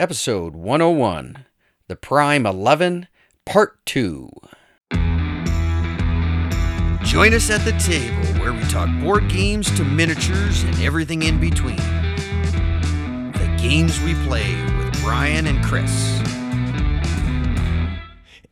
episode 101, The Prime 11, Part 2. Join us at the table where we talk board games to miniatures and everything in between. The games we play with Brian and Chris.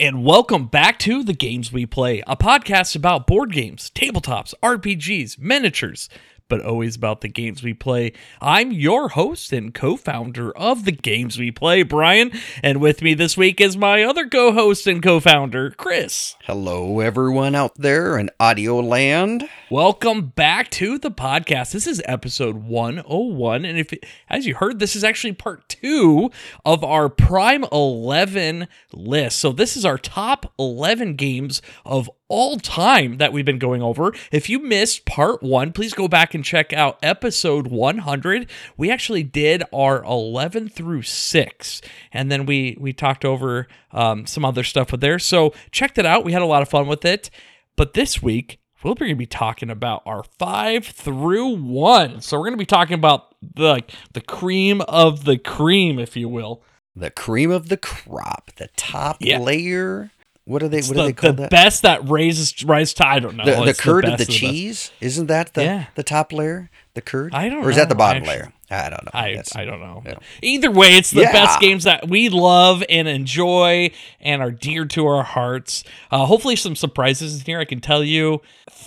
And welcome back to The Games We Play, a podcast about board games, tabletops, RPGs, miniatures, but always about the games we play. I'm your host and co founder of The Games We Play, Brian. And with me this week is my other co host and co founder, Chris. Hello, everyone out there in audio land. Welcome back to the podcast. This is episode 101. And if, as you heard, this is actually part two of our Prime 11 list. So this is our top 11 games of all time that we've been going over. If you missed part one, please go back and check out episode 100. We actually did our 11 through 6, and then we we talked over um, some other stuff with there. So check that out. We had a lot of fun with it. But this week, we're going to be talking about our five through one. So we're going to be talking about the like the cream of the cream, if you will. The cream of the crop, the top Yeah. layer. What are they? It's what the, do they call that? the that? best that raises rise to I don't know. the, the curd of best the cheese isn't that the Yeah. the top layer the curd I don't or is that the bottom actually. layer i don't know I, That's- I don't know. yeah. Either way, it's the Yeah. best games that we love and enjoy and are dear to our hearts. Uh, hopefully, some surprises in here. I can tell you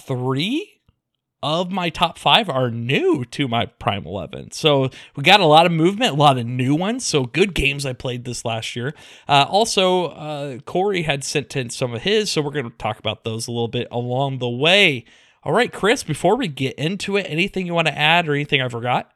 three of my top five are new to my Prime 11. So we got a lot of movement, a lot of new ones. So good games I played this last year. Uh, also, uh, Corey had sent in some of his. So we're going to talk about those a little bit along the way. All right, Chris, before we get into it, anything you want to add or anything I forgot?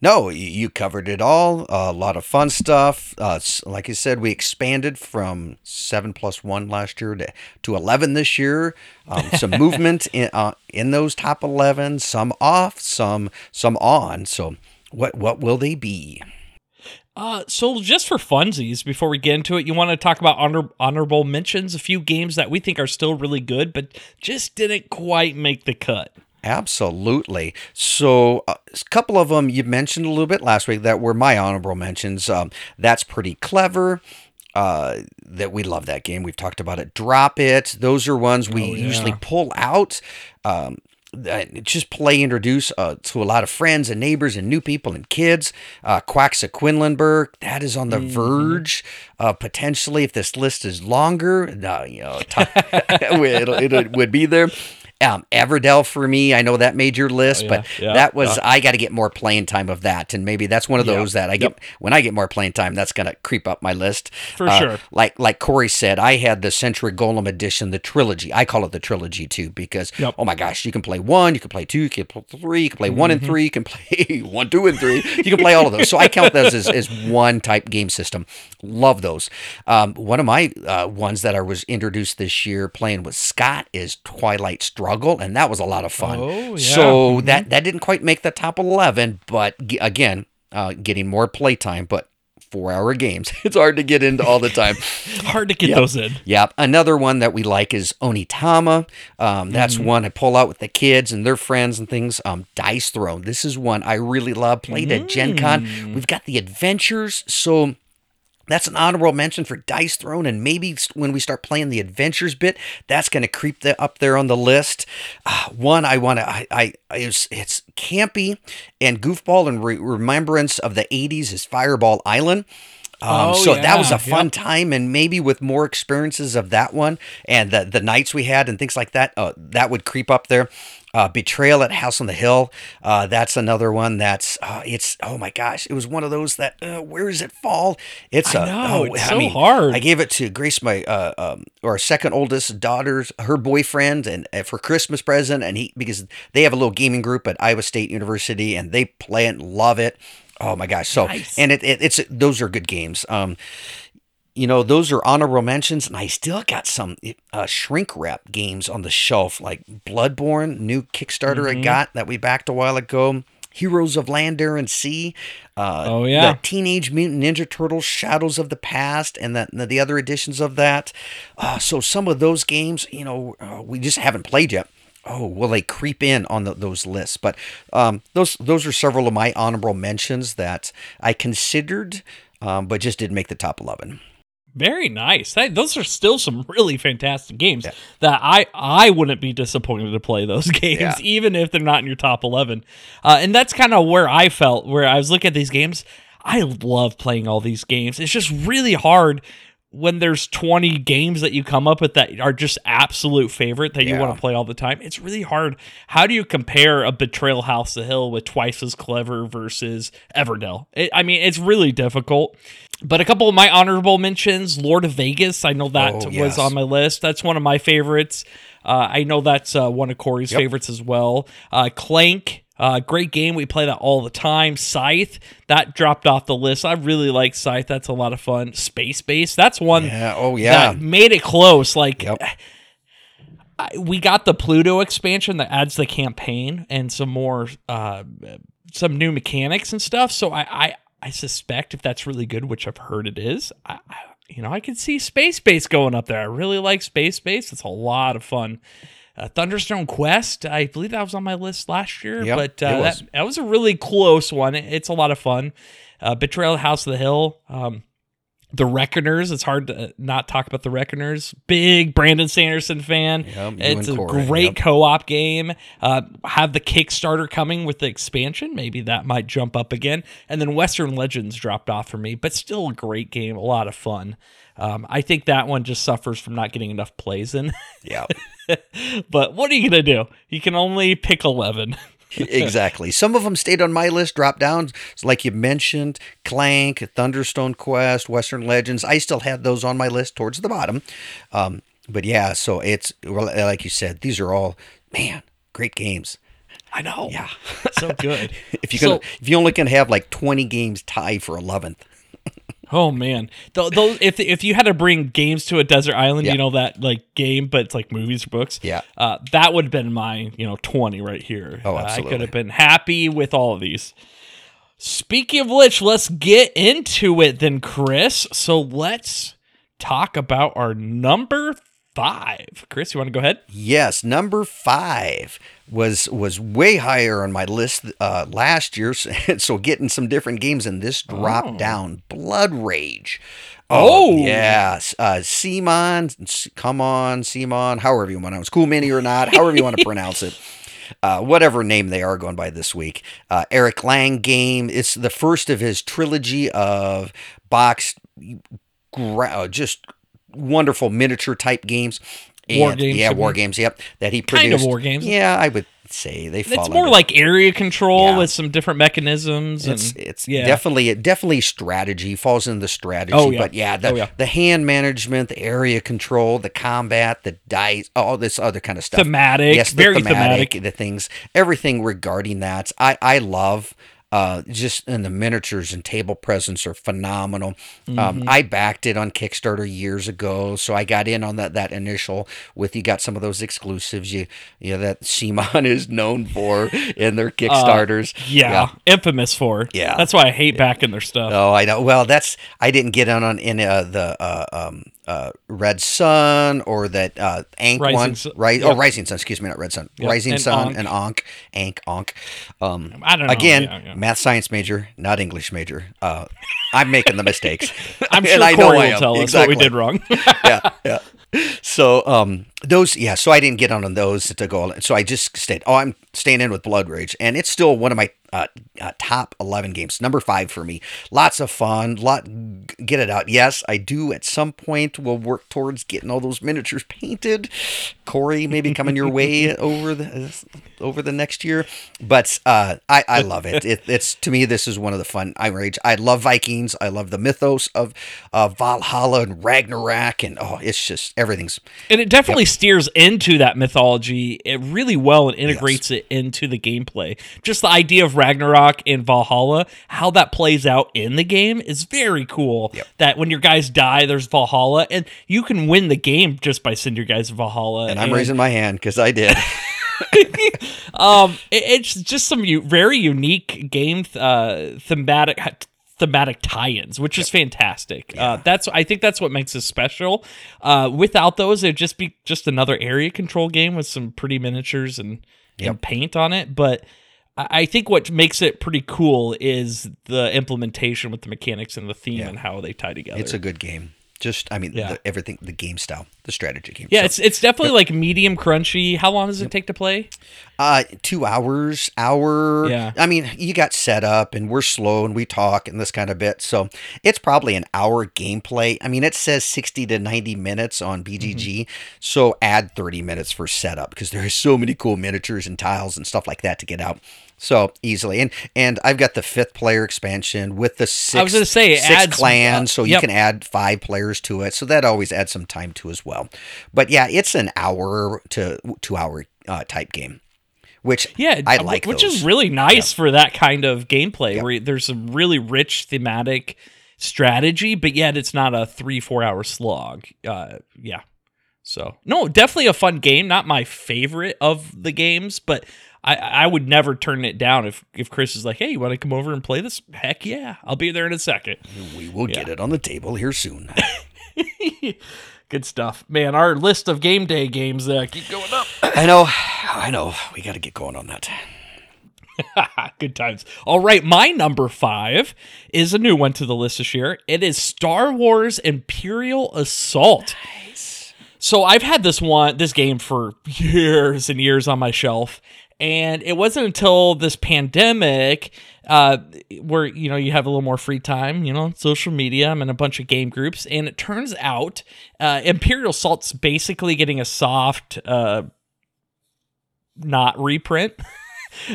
No you, covered it all a lot of fun stuff. Uh, like i said we expanded from 7 plus 1 last year to, to 11 this year. Um, some movement in, uh, in those top 11 some off some some on. So what what will they be? Uh, so just for funsies, before we get into it, you want to talk about honor- honorable mentions, a few games that we think are still really good, but just didn't quite make the cut. Absolutely. So, uh, a couple of them you mentioned a little bit last week that were my honorable mentions. Um, that's pretty clever. Uh, that we love that game. We've talked about it. Drop it. Those are ones we Oh, yeah. usually pull out. Um, just play introduce uh, to a lot of friends and neighbors and new people and kids. Uh, Quacks of Quedlinburg, that is on the Mm-hmm. verge uh, potentially if this list is longer. No, you know, it would be there. Um, Everdell for me, I know that made your list, Oh, yeah, but yeah, that was I got to get more playing time of that, and maybe that's one of Yeah, those that I get when I get more playing time. That's gonna creep up my list For Uh, sure. Like like Corey said, I had the Century Golem edition, the trilogy. I call it the trilogy too because Yep. oh my gosh, you can play one, you can play two, you can play three, you can play one and Mm-hmm. three, you can play one, two, and three. You can play all of those. So I count those as, as one type game system. Love those. Um, one of my uh, ones that I was introduced this year playing with Scott is Twilight Struggle, and that was a lot of fun. Oh, yeah. So that that didn't quite make the top eleven, but g- again, uh, getting more playtime, but. Four hour games. It's hard to get into all the time. Hard to get Yep. those in. Yep. Another one that we like is Onitama. Um, that's one I pull out with the kids and their friends and things. Um, Dice Throne. This is one I really love. Played at Gen Con. We've got the adventures. So that's an honorable mention for Dice Throne, and maybe when we start playing the adventures bit, that's going to creep the, up there on the list. Uh, one I want to, I, I, it's, it's campy and goofball and re- remembrance of the '80s is Fireball Island. Um, Oh, so that was a fun yep. time, and maybe with more experiences of that one and the the nights we had and things like that, uh, that would creep up there. Uh, Betrayal at House on the Hill. Uh, that's another one. That's uh, it's oh my gosh, it was one of those that uh, where does it fall? It's I a know, oh, it's I so mean, hard. I gave it to Grace, my uh, um, or second oldest daughter's her boyfriend, and uh, for Christmas present, and he because they have a little gaming group at Iowa State University, and they play it and love it. Oh my gosh! So Nice. and it, it it's those are good games. Um, you know, those are honorable mentions, and I still got some uh, shrink wrap games on the shelf, like Bloodborne, new Kickstarter Mm-hmm. I got that we backed a while ago. Heroes of Land, Air, and Sea. Uh, Oh, yeah. The Teenage Mutant Ninja Turtles, Shadows of the Past, and the, the other editions of that. Uh, so some of those games, you know, uh, we just haven't played yet. Oh, will they creep in on the, those lists? But um, those those are several of my honorable mentions that I considered um, but just didn't make the top 11. Very nice. That, those are still some really fantastic games that I I wouldn't be disappointed to play those games, Yeah. even if they're not in your top eleven. Uh, and that's kind of where I felt where I was looking at these games. I love playing all these games. It's just really hard when there's 20 games that you come up with that are just absolute favorite that you Yeah. want to play all the time. It's really hard. How do you compare a Betrayal House the Hill with Twice as Clever versus Everdell? It, I mean, it's really difficult. But a couple of my honorable mentions Lord of Vegas. I know that Oh, was yes. on my list. That's one of my favorites. Uh, I know that's uh, one of Corey's Yep. favorites as well. Uh, Clank. Uh, great game. We play that all the time. Scythe, that dropped off the list. I really like Scythe. That's a lot of fun. Space Base, that's one Yeah. Oh, yeah. that made it close. Like Yep. I, we got the Pluto expansion that adds the campaign and some more, uh, some new mechanics and stuff. So I, I, I suspect if that's really good, which I've heard it is, I, I, you know, I could see Space Base going up there. I really like Space Base. It's a lot of fun. Uh, Thunderstone Quest, I believe that was on my list last year, Yep, but uh, was. that, that was a really close one. It- It's a lot of fun. Uh, Betrayal House of the Hill, um, the Reckoners. It's hard to not talk about the Reckoners. Big Brandon Sanderson fan. Yep, it's a Corey, great yep. co-op game. Uh, have the Kickstarter coming with the expansion. Maybe that might jump up again. And then Western Legends dropped off for me, but still a great game. A lot of fun. Um, I think that one just suffers from not getting enough plays in. Yeah. but what are you gonna do? You can only pick eleven. Exactly. Some of them stayed on my list, dropped down, like you mentioned, Clank, Thunderstone Quest, Western Legends. I still had those on my list towards the bottom. Um, but yeah, so it's like you said, these are all man, great games. I know. Yeah. so good. If you So- can, if you only can have like twenty games tied for eleventh, Oh man, Th- those if if you had to bring games to a desert island, Yeah. you know that like game, but it's like movies or books. Yeah. uh, that would have been my you know twenty right here. Oh, Uh, I could have been happy with all of these. Speaking of which, let's get into it then, Chris. So let's talk about our number five. Chris, you want to go ahead? Yes, number five was was way higher on my list uh, last year. So getting some different games, and this dropped down. Blood Rage. Oh. yes, uh, CMON. Come on, CMON. However you want to pronounce, Cool Mini or not, however you want to pronounce it. Uh, whatever name they are going by this week. Uh, Eric Lang game. It's the first of his trilogy of boxed, gra- uh, just wonderful miniature type games. War games, yeah, war games. Yep, that he produced. Kind of war games. Yeah, I would say they. fall It's more under- like area control Yeah. with some different mechanisms. it's and, it's yeah. definitely definitely strategy falls in the strategy. Oh, yeah. But yeah, the, Oh, yeah. the hand management, the area control, the combat, the dice, all this other kind of stuff. thematic, yes, the very thematic, thematic. the things, everything regarding that. I I love. Uh, just and the miniatures and table presence are phenomenal. Mm-hmm. Um, I backed it on Kickstarter years ago, so I got in on that that initial. With you got some of those exclusives you you know, that CMON is known for in their Kickstarters. Uh, Yeah, infamous for. Yeah. that's why I hate backing their stuff. Oh, I know. Well, that's I didn't get in on in uh, the uh, um, uh, Red Sun or that uh, Ank Rising one, Sun- right? yep. Oh, Rising Sun. Excuse me, not Red Sun. Yep, Rising and Sun Ankh. and Ankh, Ank, Ankh. Um, I don't know. Again, Yeah, yeah. math science major, not English major. Uh, I'm making the mistakes. I'm sure I know Corey I will tell us Exactly. what we did wrong. yeah, yeah. So um those yeah, so I didn't get on on those to go. So I just stayed. Oh, I'm staying in with Blood Rage, and it's still one of my uh, uh, top eleven games. Number five for me. Lots of fun. Lot get it out. Yes, I do. At some point, we'll work towards getting all those miniatures painted. Corey, maybe coming your way over the over the next year. But uh, I I love it. it. It's to me this is one of the fun. I rage. I love Vikings. I love the mythos of uh, Valhalla and Ragnarok, and oh, it's just everything's and it definitely steers into that mythology it really well and integrates it into the gameplay. Just the idea of Ragnarok and Valhalla, how that plays out in the game is very cool. Yep. That when your guys die, there's Valhalla, and you can win the game just by sending your guys to Valhalla. And I'm raising my hand because I did. um, it- it's just some u- very unique game uh, thematic thematic tie-ins, which is fantastic. Uh, that's I think that's what makes it special. Uh, without those, it'd just be just another area control game with some pretty miniatures and, and paint on it. But I think what makes it pretty cool is the implementation with the mechanics and the theme Yeah. and how they tie together. It's a good game. Just, I mean, Yeah. the, everything, the game style, the strategy game. yeah, So, it's it's definitely like medium crunchy. How long does it take to play? uh, two hours, hour. Yeah. I mean, you got set up, and we're slow, and we talk, and this kind of bit. So it's probably an hour gameplay. I mean, it says sixty to ninety minutes on BGG. Mm-hmm. So add thirty minutes for setup because there are so many cool miniatures and tiles and stuff like that to get out. So easily, and and I've got the fifth player expansion with the six. I was gonna say, it six adds, clans, uh, so you can add five players to it. So that always adds some time to as well. But yeah, it's an hour to two hour uh, type game, which Yeah, I like. which those. is really nice for that kind of gameplay where there's some really rich thematic strategy, but yet it's not a three four hour slog. Uh, yeah. So no, definitely a fun game. Not my favorite of the games, but I, I would never turn it down if if Chris is like, hey, you want to come over and play this? Heck yeah, I'll be there in a second. We will get it on the table here soon. Good stuff, man. Our list of game day games uh, keep going up. I know, I know. We got to get going on that. Good times. All right, my number five is a new one to the list this year. It is Star Wars Imperial Assault. Nice. So I've had this one, this game for years and years on my shelf, and it wasn't until this pandemic, uh, where you know you have a little more free time, you know, social media. I'm in a bunch of game groups, and it turns out uh, Imperial Assault's basically getting a soft, uh, not reprint.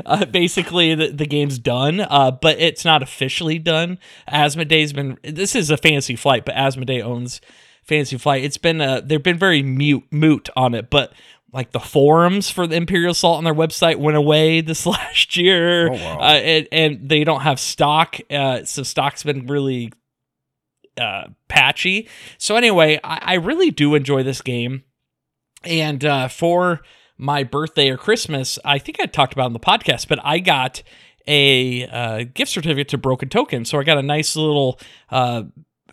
Uh, basically, the, the game's done, uh, but it's not officially done. Asmodee's been. This is a Fantasy Flight, but Asmodee owns Fantasy Flight. It's been. Uh, they've been very mute, moot on it, but like the forums for the Imperial Assault on their website went away this last year, Oh, wow. uh, and, and they don't have stock. Uh, so stock's been really uh, patchy. So anyway, I, I really do enjoy this game, and uh, for my birthday or Christmas, I think I talked about it on the podcast, but I got a uh, gift certificate to Broken Token, so I got a nice little, uh,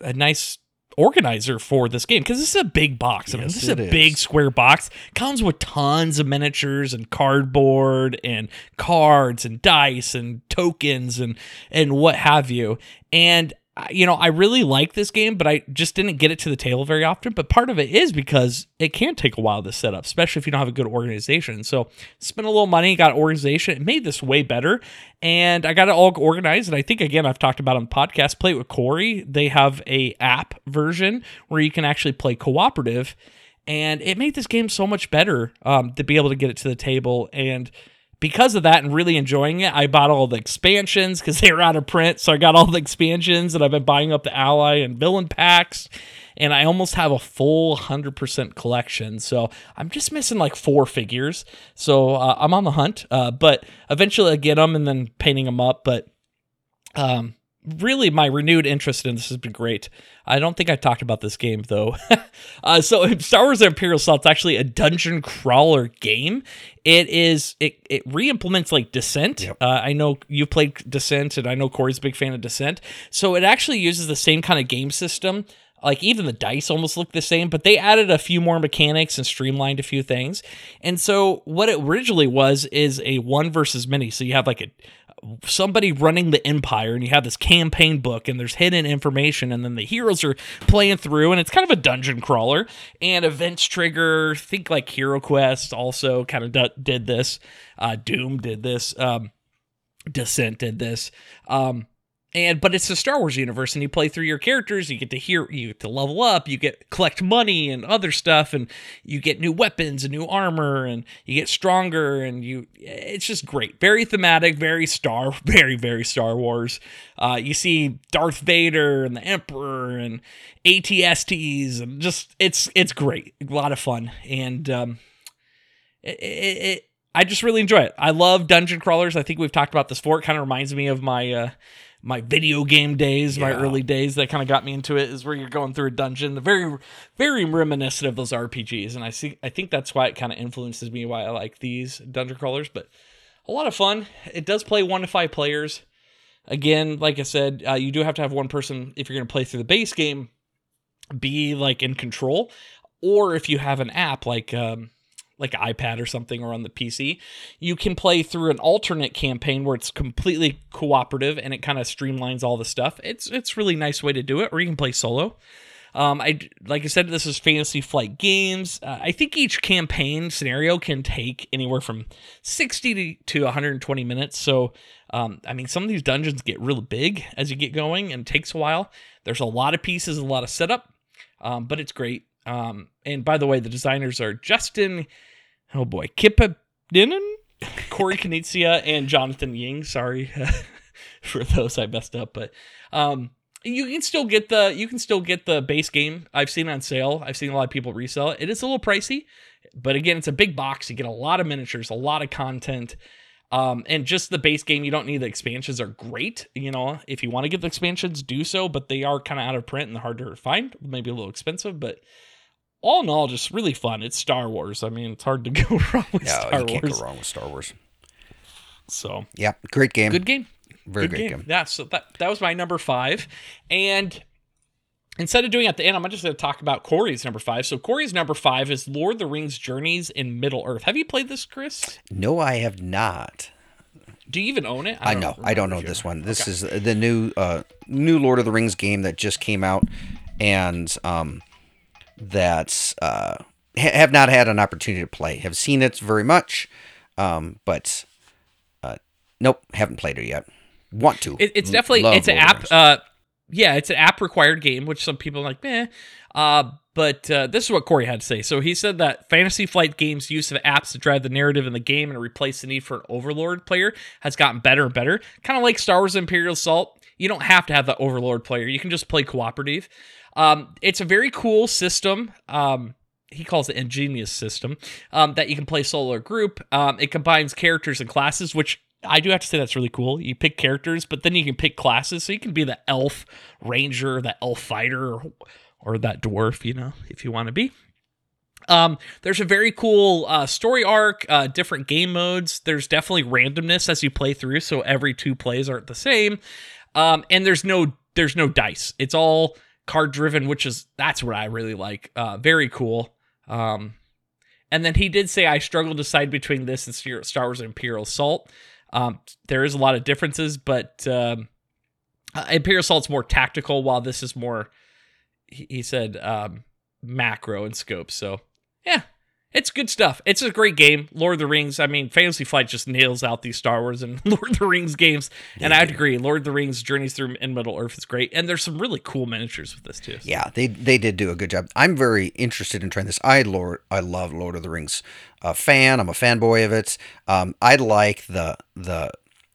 a nice organizer for this game because this is a big box. I mean, Yes, this is a is. big square box. Comes with tons of miniatures and cardboard and cards and dice and tokens and and what have you. And you know, I really like this game, but I just didn't get it to the table very often. But part of it is because it can take a while to set up, especially if you don't have a good organization. So spent a little money, got organization, it made this way better, and I got it all organized. And I think again, I've talked about on podcast. Play it with Corey. They have a app version where you can actually play cooperative, and it made this game so much better um, to be able to get it to the table and because of that and really enjoying it, I bought all the expansions because they were out of print. So I got all the expansions and I've been buying up the ally and villain packs. And I almost have a full 100% collection. So I'm just missing like four figures. So uh, I'm on the hunt. Uh, but eventually I get them and then painting them up. But um, really, my renewed interest in this has been great. I don't think I talked about this game though. uh, so Star Wars Imperial Assault's actually a dungeon crawler game. It is it it re-implements like Descent. Yep. Uh, I know you've played Descent, and I know Corey's a big fan of Descent. So it actually uses the same kind of game system. Like even the dice almost look the same, but they added a few more mechanics and streamlined a few things. And so what it originally was is a one versus many. So you have like a somebody running the empire and you have this campaign book and there's hidden information and then the heroes are playing through and it's kind of a dungeon crawler. And events trigger think like hero quest also kind of d- did this. Uh doom did this. Um descent did this. Um and but it's the Star Wars universe, and you play through your characters. You get to hear, you get to level up, you get collect money and other stuff, and you get new weapons and new armor, and you get stronger, and you. It's just great, very thematic, very Star, very very Star Wars. Uh, you see Darth Vader and the Emperor and ATSTs, and just it's it's great, a lot of fun, and um, it, it, it I just really enjoy it. I love dungeon crawlers. I think we've talked about this before. It kind of reminds me of my uh, my video game days, my early days that kind of got me into it. Is where you're going through a dungeon, the very very reminiscent of those RPGs, and I see. I think that's why it kind of influences me why I like these dungeon crawlers. But a lot of fun. It does play one to five players. Again, like I said, uh, you do have to have one person if you're going to play through the base game, be like in control, or if you have an app like um, like iPad or something or on the PC. You can play through an alternate campaign where it's completely cooperative and it kind of streamlines all the stuff. It's it's really nice way to do it. Or you can play solo. Um, I like I said, this is Fantasy Flight Games. Uh, I think each campaign scenario can take anywhere from sixty to, one hundred and twenty minutes. So, um, I mean, some of these dungeons get really big as you get going, and takes a while. There's a lot of pieces, a lot of setup, um, but it's great. Um, and by the way, the designers are Justin, oh boy, Kippadinen, Corey Konieczka, and Jonathan Ying. Sorry for those I messed up, but um, you can still get the you can still get the base game. I've seen on sale. I've seen a lot of people resell it. It is a little pricey, but again, it's a big box. You get a lot of miniatures, a lot of content. Um, and just the base game, you don't need the expansions are great. You know, if you want to get the expansions, do so, but they are kind of out of print and hard to find, maybe a little expensive, but all in all, just really fun. It's Star Wars. I mean, it's hard to go wrong with No, Star you can't Wars. go wrong with Star Wars. So Yeah, great game. good game. Very Good great game. Yeah, so that that was my number five, and instead of doing it at the end, I'm just going to talk about Corey's number five. So Corey's number five is Lord of the Rings: Journeys in Middle Earth. Have you played this, Chris? No, I have not. Do you even own it? I know. I don't know if you- this one. This Okay. is the new uh, new Lord of the Rings game that just came out, and um, that's uh, ha- have not had an opportunity to play. Have seen it very much, um, but uh, nope, haven't played it yet. Want to? It, it's definitely love it's an Lord of the app. Uh, yeah, it's an app required game, which some people are like, meh. Uh, but uh, this is what Corey had to say. So he said that Fantasy Flight Games' use of apps to drive the narrative in the game and replace the need for an Overlord player has gotten better and better. Kind of like Star Wars Imperial Assault. You don't have to have the Overlord player. You can just play cooperative. Um, it's a very cool system. Um, he calls it ingenious system um, that you can play solo or group. Um, it combines characters and classes, which I do have to say that's really cool. You pick characters, but then you can pick classes, so you can be the elf ranger, the elf fighter, or, or that dwarf, you know, if you want to be. Um, there's a very cool uh, story arc, uh, different game modes. There's definitely randomness as you play through, so every two plays aren't the same. Um, and there's no there's no dice. It's all card driven, which is that's what I really like. Uh, very cool. Um, and then he did say I struggle to decide between this and Star Wars Imperial Assault. Um, there is a lot of differences, but um, uh, Imperial Assault's more tactical, while this is more. He, he said um, macro and scope. So yeah, it's good stuff. It's a great game. Lord of the Rings. I mean, Fantasy Flight just nails out these Star Wars and Lord of the Rings games, and I'd agree. Lord of the Rings Journeys Through in Middle Earth is great, and there's some really cool miniatures with this too. Yeah, they they did do a good job. I'm very interested in trying this. I Lord, I love Lord of the Rings. Uh, fan, I'm a fanboy of it. Um, I like the the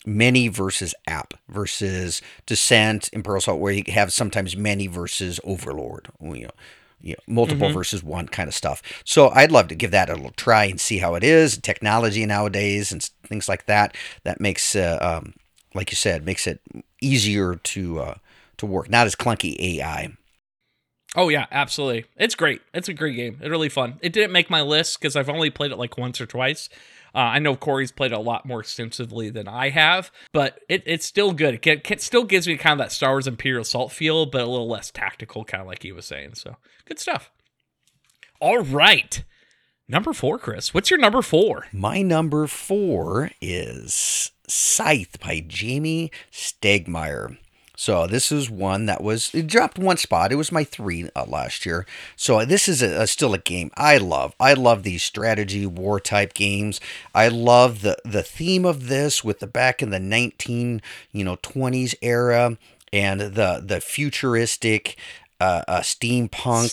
many versus app versus Descent, Imperial Assault, where you have sometimes many versus Overlord. You know, you know, multiple versus one kind of stuff. So I'd love to give that a little try and see how it is. Technology nowadays and things like that. That makes, uh, um, like you said, makes it easier to uh, to work. Not as clunky AI. Oh yeah, absolutely. It's great. It's a great game. It's really fun. It didn't make my list because I've only played it like once or twice. Uh, I know Corey's played a lot more extensively than I have, but it, it's still good. It, it still gives me kind of that Star Wars Imperial Assault feel, but a little less tactical, kind of like he was saying. So good stuff. All right, number four, Chris. What's your number four? My number four is Scythe by Jamey Stegmaier. So this is one that was it dropped one spot. It was my three uh, last year. So this is a, a- still a game I love. I love these strategy war type games. I love the the theme of this with the back in the nineteen you know twenties era and the the futuristic. Uh, uh, steampunk,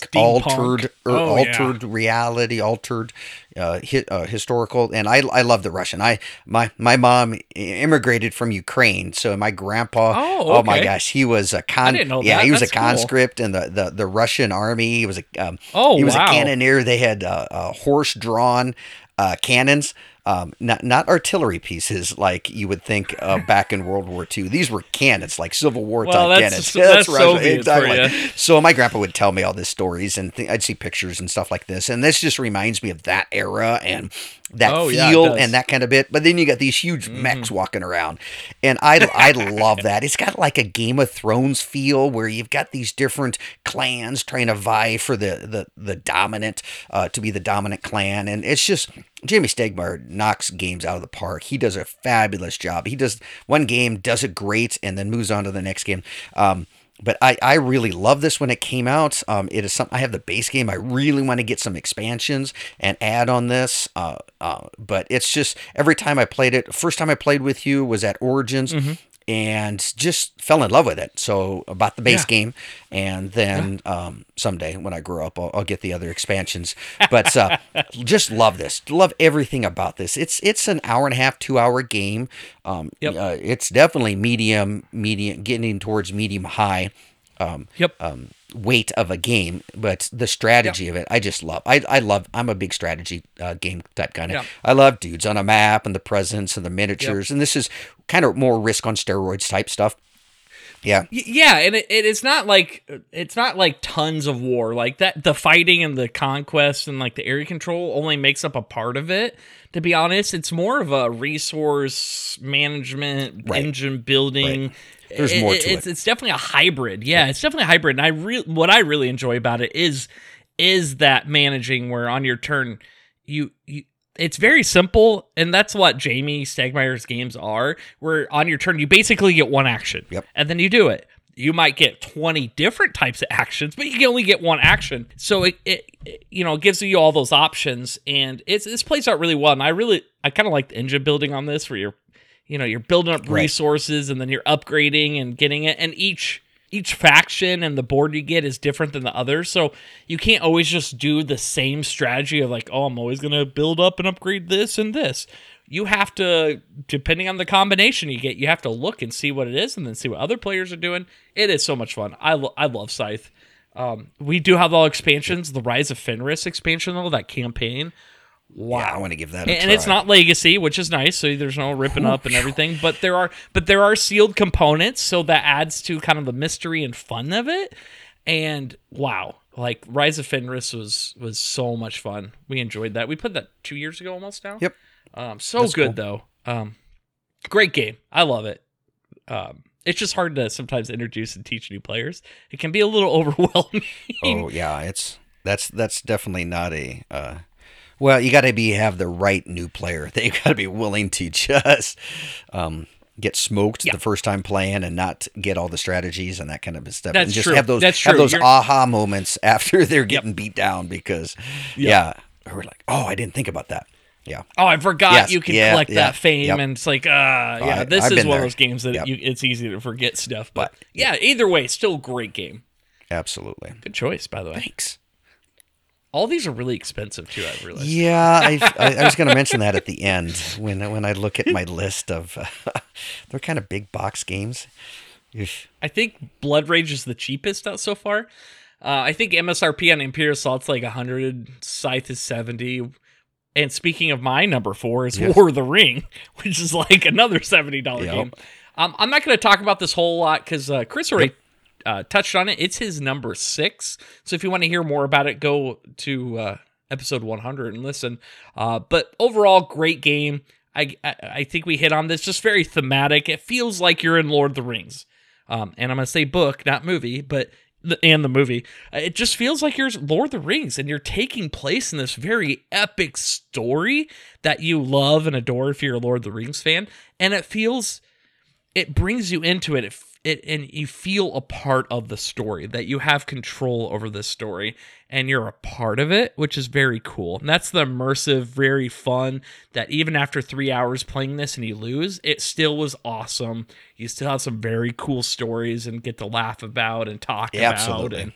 Steampunk. altered, or Oh, yeah. altered reality, altered, uh, hi, uh, historical, and I I love the Russian. I my my mom immigrated from Ukraine, so my grandpa. Oh, my gosh, he was a con. yeah, that. he was That's a cool. conscript in the, the the Russian army. He was a um, Oh, he was wow. a cannoneer. They had uh, uh, horse drawn uh, cannons. Um, not not artillery pieces like you would think uh, back in World War II. These were cannons, like Civil War Well, type that's- cannons. that's Russia, Soviet for ya. So my grandpa would tell me all these stories, and th- I'd see pictures and stuff like this. And this just reminds me of that era, and that Oh, feel. Mm-hmm. and that kind of bit. But then you got these huge mechs walking around, and I I love that. It's got like a Game of Thrones feel where you've got these different clans trying to vie for the the the dominant uh, to be the dominant clan, and it's just. Jamey Stegmaier knocks games out of the park. He does a fabulous job. He does one game, does it great, and then moves on to the next game. Um, but I, I really love this when it came out. Um, it is I have the base game. I really want to get some expansions and add on this. Uh, uh, but it's just every time I played it, first time I played with you was at Origins. And just fell in love with it. So about the base Yeah. game, and then um, someday when I grow up, I'll, I'll get the other expansions. But uh, just love this. Love everything about this. It's it's an hour and a half, two hour game. Um, Yep. uh, it's definitely medium, medium, getting towards medium high um, Yep. um, weight of a game, but the strategy of it, I just love. I, I love. I'm a big strategy uh, game type kind of. Yeah. I love dudes on a map and the presence and the miniatures, and this is kind of more risk on steroids type stuff. Yeah, Y- yeah and it, it, it's not like it's not like tons of war. Like that the fighting and the conquest and like the area control only makes up a part of it. To be honest it's more of a resource management Right. engine building. There's more to it's, it. it's definitely a hybrid. Yeah it's definitely a hybrid. And i re- what i really enjoy about it is is that managing where on your turn you you it's very simple, and that's what Jamey Stegmaier's games are. Where on your turn, you basically get one action, Yep. and then you do it. You might get 20 different types of actions, but you can only get one action. So it, it, it you know, it gives you all those options, and it's this plays out really well. And I really, I kind of like the engine building on this, where you're, you know, you're building up Right. resources, and then you're upgrading and getting it, and each each faction and the board you get is different than the others. So you can't always just do the same strategy of like, oh, I'm always going to build up and upgrade this and this. You have to, depending on the combination you get, you have to look and see what it is and then see what other players are doing. It is so much fun. I, lo- I love Scythe. Um, we do have all expansions. The Rise of Fenris expansion, though, that campaign. Wow. yeah, I want to give that. A and, and it's not legacy which is nice so there's no ripping up and everything but there are but there are sealed components so that adds to kind of the mystery and fun of it. And wow like rise of fenris was was so much fun. We enjoyed that. We put that two years ago almost now. Yep. um so That's good though. Um great game. I love it. Um it's just hard to sometimes introduce and teach new players. It can be a little overwhelming. Oh yeah, it's that's that's definitely not a. Uh, well, you got to be have the right new player. They got to be willing to just um, get smoked Yeah. the first time playing and not get all the strategies and that kind of stuff. That's and just true. have those have those You're- aha moments after they're getting beat down because yeah, we're like, oh, I didn't think about that. Yeah, Oh, I forgot Yes, you can yeah, collect yeah, that fame, yep. and it's like, uh, yeah, I- this I've is one there. of those games that Yep. you, it's easy to forget stuff. But, But- yeah, either way, still great game. absolutely. Good choice, by the way. Thanks. All these are really expensive too. I realize. Yeah, I, I, I was going to mention that at the end when when I look at my list of uh, they're kind of big box games. Oof. I think Blood Rage is the cheapest out so far. Uh, I think MSRP on Imperial Assault's like hundred, Scythe is seventy. And speaking of my number four is Yes. War of the Ring, which is like another seventy dollar Yep. game. Um, I'm not going to talk about this whole lot because uh, Chris already uh, touched on it. It's his number six. So if you want to hear more about it, go to uh, episode 100 and listen. Uh, but overall, great game. I, I I think we hit on this. Just very thematic. It feels like you're in Lord of the Rings. Um, and I'm gonna say book, not movie, but the, and the movie. Uh, It just feels like you're Lord of the Rings, and you're taking place in this very epic story that you love and adore if you're a Lord of the Rings fan. And it feels it brings you into it. It, it and you feel a part of the story that you have control over the story and you're a part of it, which is very cool. And that's the immersive, very fun. That even after three hours playing this and you lose, it still was awesome. You still have some very cool stories and get to laugh about and talk Yeah, about absolutely. and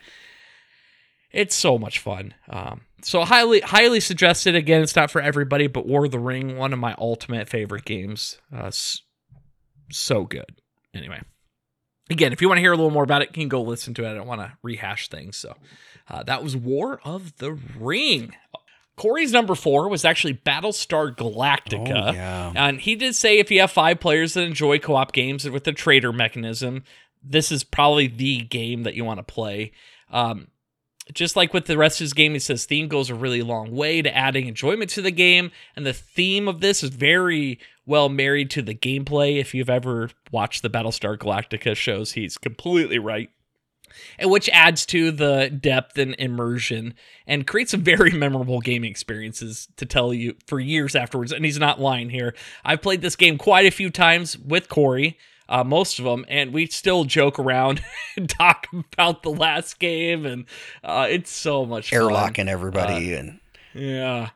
it's so much fun. Um, so highly, highly suggested. Again, it's not for everybody, but War of the Ring, one of my ultimate favorite games. Uh, so good. Anyway, again, if you want to hear a little more about it, you can go listen to it. I don't want to rehash things. So uh, that was War of the Ring. Corey's number four was actually Battlestar Galactica. Oh, yeah. And he did say if you have five players that enjoy co op games with the traitor mechanism, this is probably the game that you want to play. Um, just like with the rest of his game, he says theme goes a really long way to adding enjoyment to the game, and the theme of this is very well married to the gameplay. If you've ever watched the Battlestar Galactica shows, he's completely right. And which adds to the depth and immersion and creates some very memorable gaming experiences to tell you for years afterwards. And he's not lying here. I've played this game quite a few times with Corey uh, most of them, and we still joke around and talk about the last game, and uh, it's so much fun. airlocking everybody, uh, and yeah,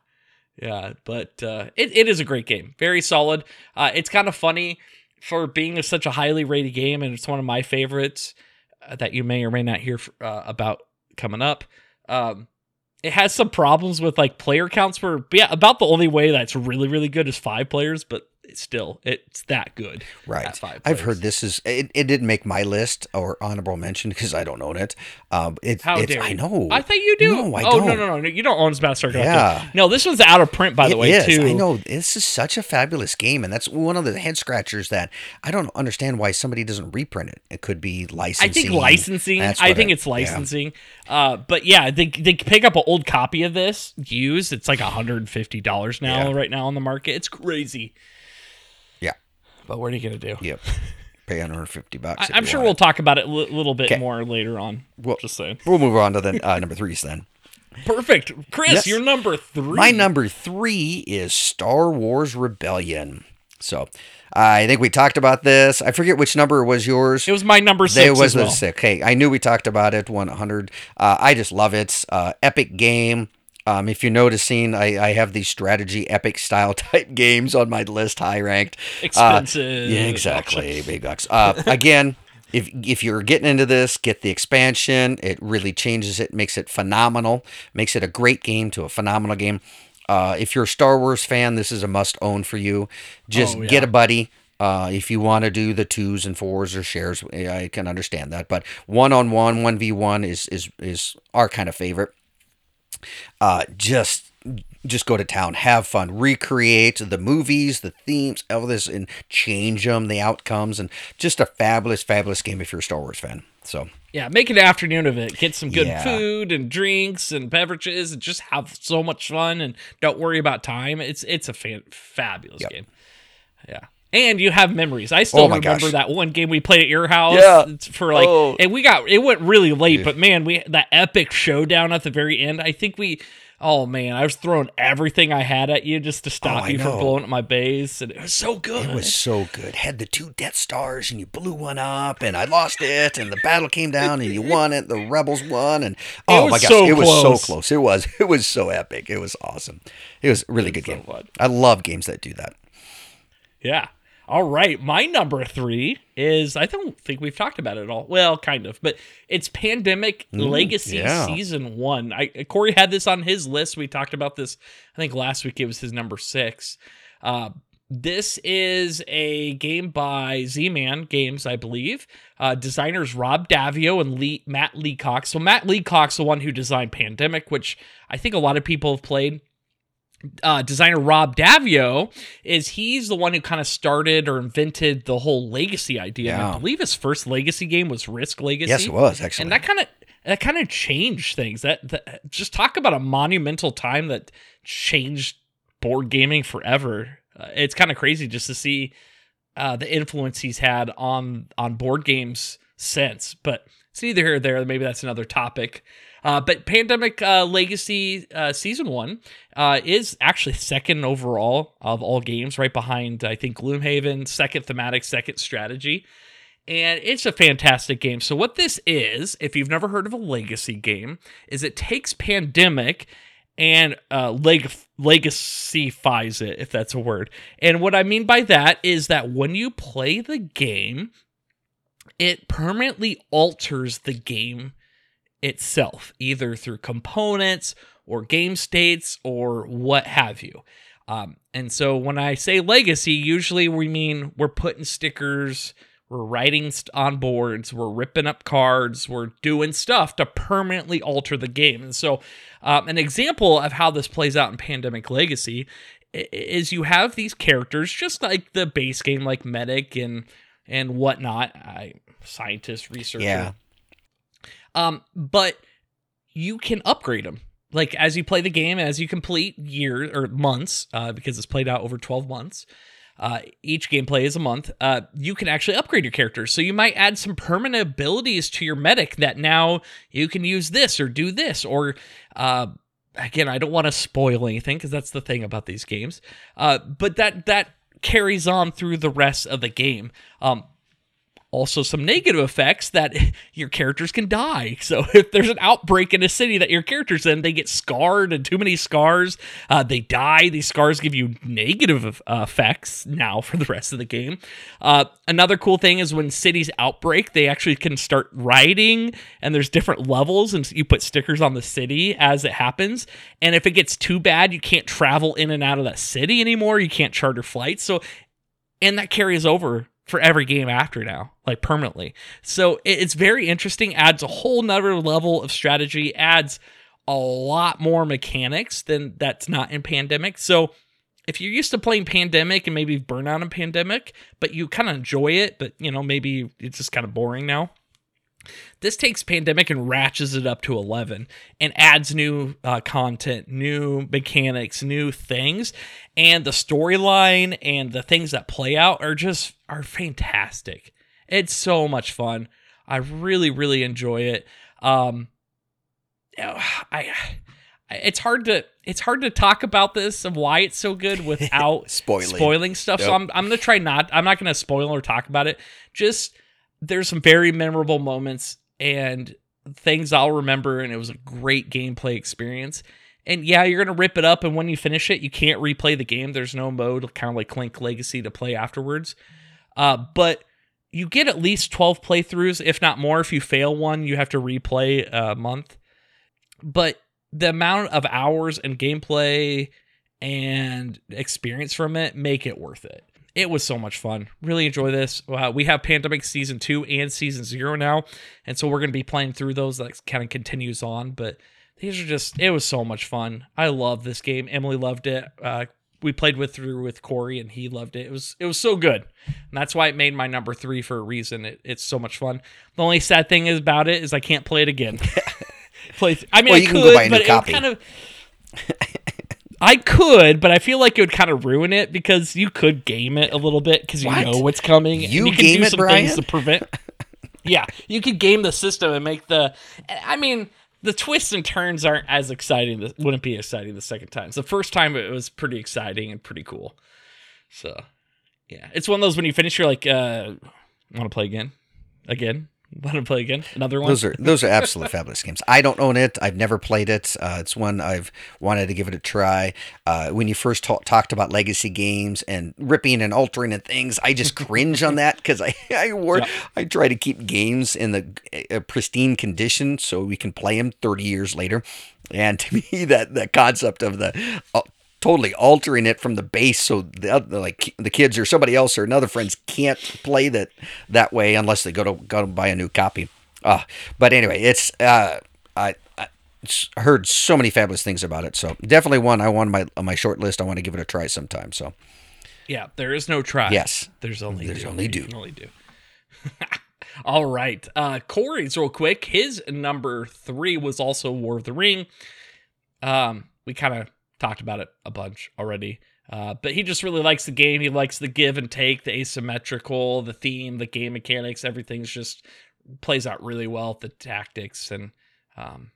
yeah. But uh, it it is a great game, very solid. Uh, it's kind of funny for being such a highly rated game, and it's one of my favorites uh, that you may or may not hear about coming up. Um, it has some problems with like player counts where yeah, about the only way that's really really good is five players but still it's that good. Right. I've heard this is it, it didn't make my list or honorable mention because I don't own it. Um, it, How it's, dare I know. I thought you do. No, I oh don't. no no no you don't own Galactica. Yeah. No, this one's out of print by the It way is. too. I know this is such a fabulous game, and that's one of the head scratchers that I don't understand why somebody doesn't reprint it. It could be licensing I think licensing. I think I- it's yeah. licensing. Uh, but yeah, they they pick up an old copy of this used. It's like hundred and fifty dollars now Yeah. right now on the market. It's crazy. But what are you gonna do? Yep. Pay 150 bucks. I, I'm sure we'll it. talk about it a li- little bit more later on. We'll, just saying. We'll move on to the uh, number threes then. Perfect, Chris. Yes. You're number three. My number three is Star Wars Rebellion. So I think we talked about this. I forget which number was yours. It was my number six. There was as well. sick. Hey, I knew we talked about it. 100. Uh, I just love it. Uh, epic game. Um, if you're noticing, I, I have these strategy epic style type games on my list, high ranked. Expensive. yeah, exactly. Big bucks. Uh, again, if if you're getting into this, get the expansion. It really changes it, makes it phenomenal, makes it a great game to a phenomenal game. Uh, if you're a Star Wars fan, this is a must own for you. Just Oh, yeah. get a buddy. Uh, if you want to do the twos and fours or shares, I can understand that. But one on one, one v one is is is our kind of favorite. Uh, just just go to town, have fun, recreate the movies, the themes, all this, and change them, the outcomes, and just a fabulous, fabulous game if you're a Star Wars fan. So Yeah, make an afternoon of it. Get some good Yeah. food and drinks and beverages, and just have so much fun. And don't worry about time. It's it's a fan, fabulous Yep. game. Yeah, and you have memories. I still Oh remember gosh. that one game we played at your house. Yeah. for like, Oh. and we got it went really late, but man, we that epic showdown at the very end. I think we. Oh man, I was throwing everything I had at you just to stop Oh, you from blowing up my base, and it was so good. it was so good. Had the two Death Stars, and you blew one up, and I lost it, and the battle came down, and you won it. The rebels won, and oh was my gosh, so it was close. so close. It was it was so epic. It was awesome. It was a really good so game. fun. I love games that do that. Yeah. All right. My number three is I don't think we've talked about it at all. Well, kind of, but it's Pandemic Legacy yeah. Season One. I Corey had this on his list. We talked about this. I think last week it was his number six. Uh, this is a game by Z-Man Games, I believe. Uh, designers Rob Daviau and Lee, Matt Leacock. So Matt Leacock's the one who designed Pandemic, which I think a lot of people have played uh, designer Rob Daviau is he's the one who kind of started or invented the whole legacy idea. And I believe his first legacy game was Risk Legacy. Yes, it was actually. And that kind of that kind of changed things. That, that just talk about a monumental time that changed board gaming forever. Uh, it's kind of crazy just to see uh, the influence he's had on on board games since. But it's neither here or there. Maybe that's another topic. Uh, but Pandemic uh, Legacy uh, Season One uh, is actually second overall of all games, right behind I think Gloomhaven, second thematic, second strategy, and it's a fantastic game. So what this is, if you've never heard of a legacy game, is it takes Pandemic and uh, leg- it, if that's a word. And what I mean by that is that when you play the game, it permanently alters the game itself, either through components or game states or what have you. Um, and so when I say legacy, usually we mean we're putting stickers, we're writing st- on boards, we're ripping up cards, we're doing stuff to permanently alter the game. And so, um, an example of how this plays out in Pandemic Legacy is you have these characters, just like the base game, like Medic and and whatnot. I scientist, researcher, yeah, um, but you can upgrade them. Like as you play the game, as you complete years or months, uh, because it's played out over 12 months, uh, each gameplay is a month. Uh, you can actually upgrade your characters. So you might add some permanent abilities to your medic that now you can use this or do this. Or uh, again, I don't want to spoil anything because that's the thing about these games. Uh, but that that carries on through the rest of the game. Um, also some negative effects that your characters can die. So if there's an outbreak in a city that your characters in, they get scarred and too many scars, uh, they die. These scars give you negative uh, effects now for the rest of the game. Uh, another cool thing is when cities outbreak, they actually can start rioting, and there's different levels, and you put stickers on the city as it happens. And if it gets too bad, you can't travel in and out of that city anymore. You can't charter flights. So and that carries over for every game after now, like permanently. So it's very interesting, adds a whole nother level of strategy, adds a lot more mechanics than that's not in Pandemic. So if you're used to playing Pandemic and maybe Burnout in Pandemic, but you kind of enjoy it, but you know, maybe it's just kind of boring now. This takes Pandemic and ratchets it up to 11 and adds new uh, content, new mechanics, new things. And the storyline and the things that play out are just are fantastic. It's so much fun. I really, really enjoy it. Um, I, it's hard to it's hard to talk about this and why it's so good without spoiling spoiling stuff. Yep. So I'm I'm gonna try not. I'm not gonna spoil or talk about it. Just there's some very memorable moments and things I'll remember, and it was a great gameplay experience. And yeah, you're gonna rip it up, and when you finish it, you can't replay the game. There's no mode, kind of like Clank Legacy, to play afterwards. Uh, but you get at least 12 playthroughs, if not more. If you fail one, you have to replay a month. But the amount of hours and gameplay and experience from it make it worth it it was so much fun. Really enjoy this. Uh, we have Pandemic Season 2 and Season 0 now. And so we're going to be playing through those. That kind of continues on. But these are just, it was so much fun. I love this game. Emily loved it. Uh, we played with through with Corey and he loved it. It was it was so good. And that's why it made my number three for a reason. It, it's so much fun. The only sad thing is about it is I can't play it again. play, I mean, well, I could, but it kind of. I could, but I feel like it would kind of ruin it because you could game it a little bit because you what? know what's coming. You, you game it, Brian? to prevent. yeah, you could game the system and make the. I mean, the twists and turns aren't as exciting. Wouldn't be exciting the second time. So the first time it was pretty exciting and pretty cool. So, yeah, it's one of those when you finish, you're like, uh, want to play again, again, Want to play again? Another one? Those are those are absolutely fabulous games. I don't own it. I've never played it. Uh, it's one I've wanted to give it a try. Uh, when you first ta- talked about legacy games and ripping and altering and things, I just cringe on that because I I, wor- I try to keep games in the pristine condition so we can play them 30 years later. And to me, that the concept of the uh, totally altering it from the base so the other, like the kids or somebody else or another friends can't play that that way unless they go to go to buy a new copy. Uh, but anyway, it's uh, I, I heard so many fabulous things about it. So definitely one I want my on my short list. I want to give it a try sometime. So yeah, there is no try. Yes, there's only there's do. only do. Only do. All right, uh, Corey's real quick. His number three was also War of the Ring. Um, we kind of talked about it a bunch already. Uh, but he just really likes the game. He likes the give and take, the asymmetrical, the theme, the game mechanics. Everything's just plays out really well. The tactics and um,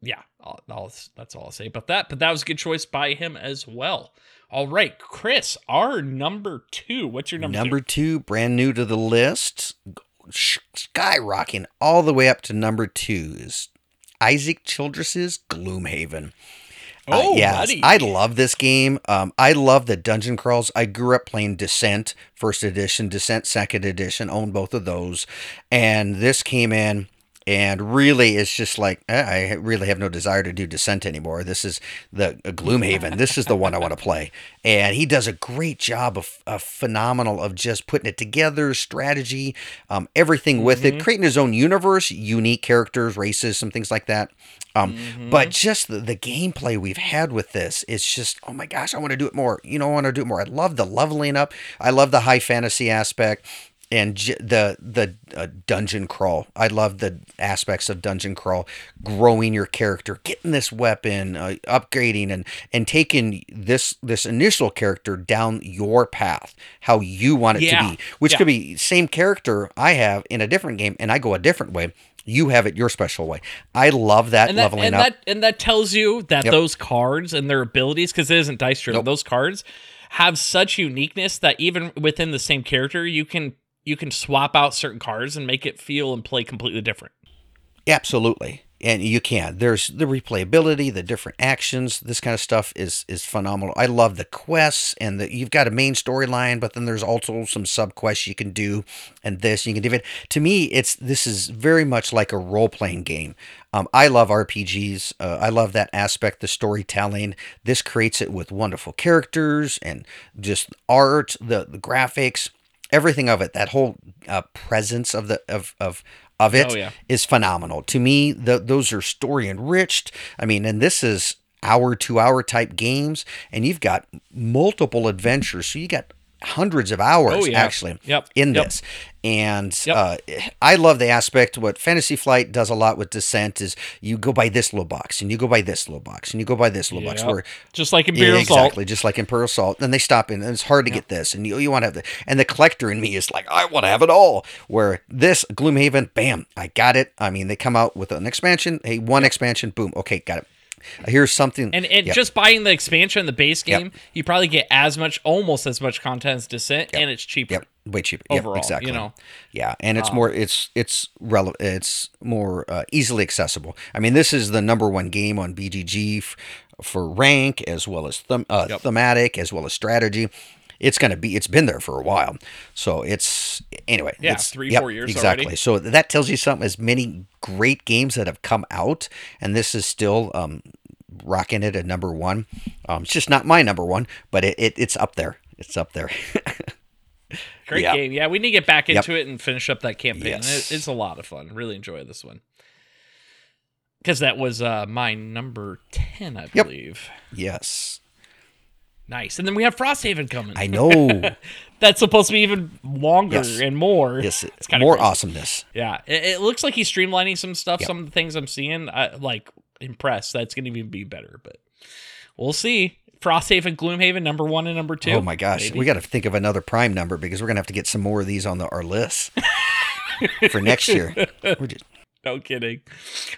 yeah, I'll, I'll, that's all I'll say about that. But that was a good choice by him as well. All right, Chris, our number two. What's your number? Number two, two brand new to the list, skyrocketing all the way up to number two is Isaac Childres's Gloomhaven. Oh, uh, yes, buddy. I love this game. Um, I love the dungeon crawls. I grew up playing Descent first edition, Descent second edition, owned both of those, and this came in and really it's just like eh, I really have no desire to do Descent anymore. This is the Gloomhaven. this is the one I want to play, and he does a great job of, of phenomenal of just putting it together, strategy, um, everything with mm-hmm. it, creating his own universe, unique characters, races, some things like that. Um, mm-hmm. But just the, the gameplay we've had with this, it's just, oh my gosh, I want to do it more. You know, I want to do it more. I love the leveling up. I love the high fantasy aspect and j- the the uh, dungeon crawl. I love the aspects of dungeon crawl, growing your character, getting this weapon, uh, upgrading, and and taking this this initial character down your path, how you want it Yeah. to be, which Yeah. could be same character I have in a different game, and I go a different way. You have it your special way. I love that, and that, leveling and up. that and that tells you that Yep. those cards and their abilities because it isn't dice driven Nope. those cards have such uniqueness that even within the same character you can you can swap out certain cards and make it feel and play completely different Absolutely. And you can. There's the replayability, the different actions, this kind of stuff is is phenomenal. I love the quests and the you've got a main storyline, but then there's also some sub quests you can do and this you can do it. To me, it's this is very much like a role playing game. Um, I love RPGs. Uh, I love that aspect, the storytelling. This creates it with wonderful characters and just art, the, the graphics, everything of it. That whole uh, presence of the of of of it is Oh, yeah. phenomenal. To me, the, those are story enriched. I mean, and this is hour to hour type games, and you've got multiple adventures. So you got hundreds of hours Oh, yeah. actually Yep. in Yep. this. And Yep. uh, I love the aspect. What Fantasy Flight does a lot with Descent is you go by this little box, and you go by this little box, and you go by this little box. Where just like yeah, Imperial Assault. exactly, just like Imperial Assault. And they stop in, and it's hard to get this, and you, you want to have the, and the collector in me is like, I want to have it all. Where this Gloomhaven, bam, I got it. I mean, they come out with an expansion. Hey, one expansion, boom, okay, got it. Here's something, And, and Yep. just buying the expansion, the base Yep. game, you probably get as much, almost as much content as Descent, and it's cheaper. Yep, way cheaper. Yep, Overall, you know. Um, Yeah, and it's more it's it's relevant. It's more uh, easily accessible. I mean, this is the number one game on BGG f- for rank as well as them, uh, Yep. thematic as well as strategy. It's gonna be. It's been there for a while, so it's anyway. Yeah, it's, three, yep, four years exactly. already. So that tells you something. As many great games that have come out, and this is still um, rocking it at number one. Um, it's just not my number one, but it, it it's up there. It's up there. Great game. Yeah, we need to get back Yep. into it and finish up that campaign. Yes. It, it's a lot of fun. Really enjoy this one. Because that was uh, my number 10, I Yep. believe. yes, Nice. And then we have Frosthaven coming. I know. That's supposed to be even longer Yes. and more. Yes, it's kind more crazy. awesomeness. Yeah, it, it looks like he's streamlining some stuff. Yep. Some of the things I'm seeing, I like impressed. That's going to even be better, but we'll see. Frosthaven, Gloomhaven, number one and number two. Oh my gosh, maybe. we got to think of another prime number because we're gonna have to get some more of these on the, our list for next year. We're just, No kidding.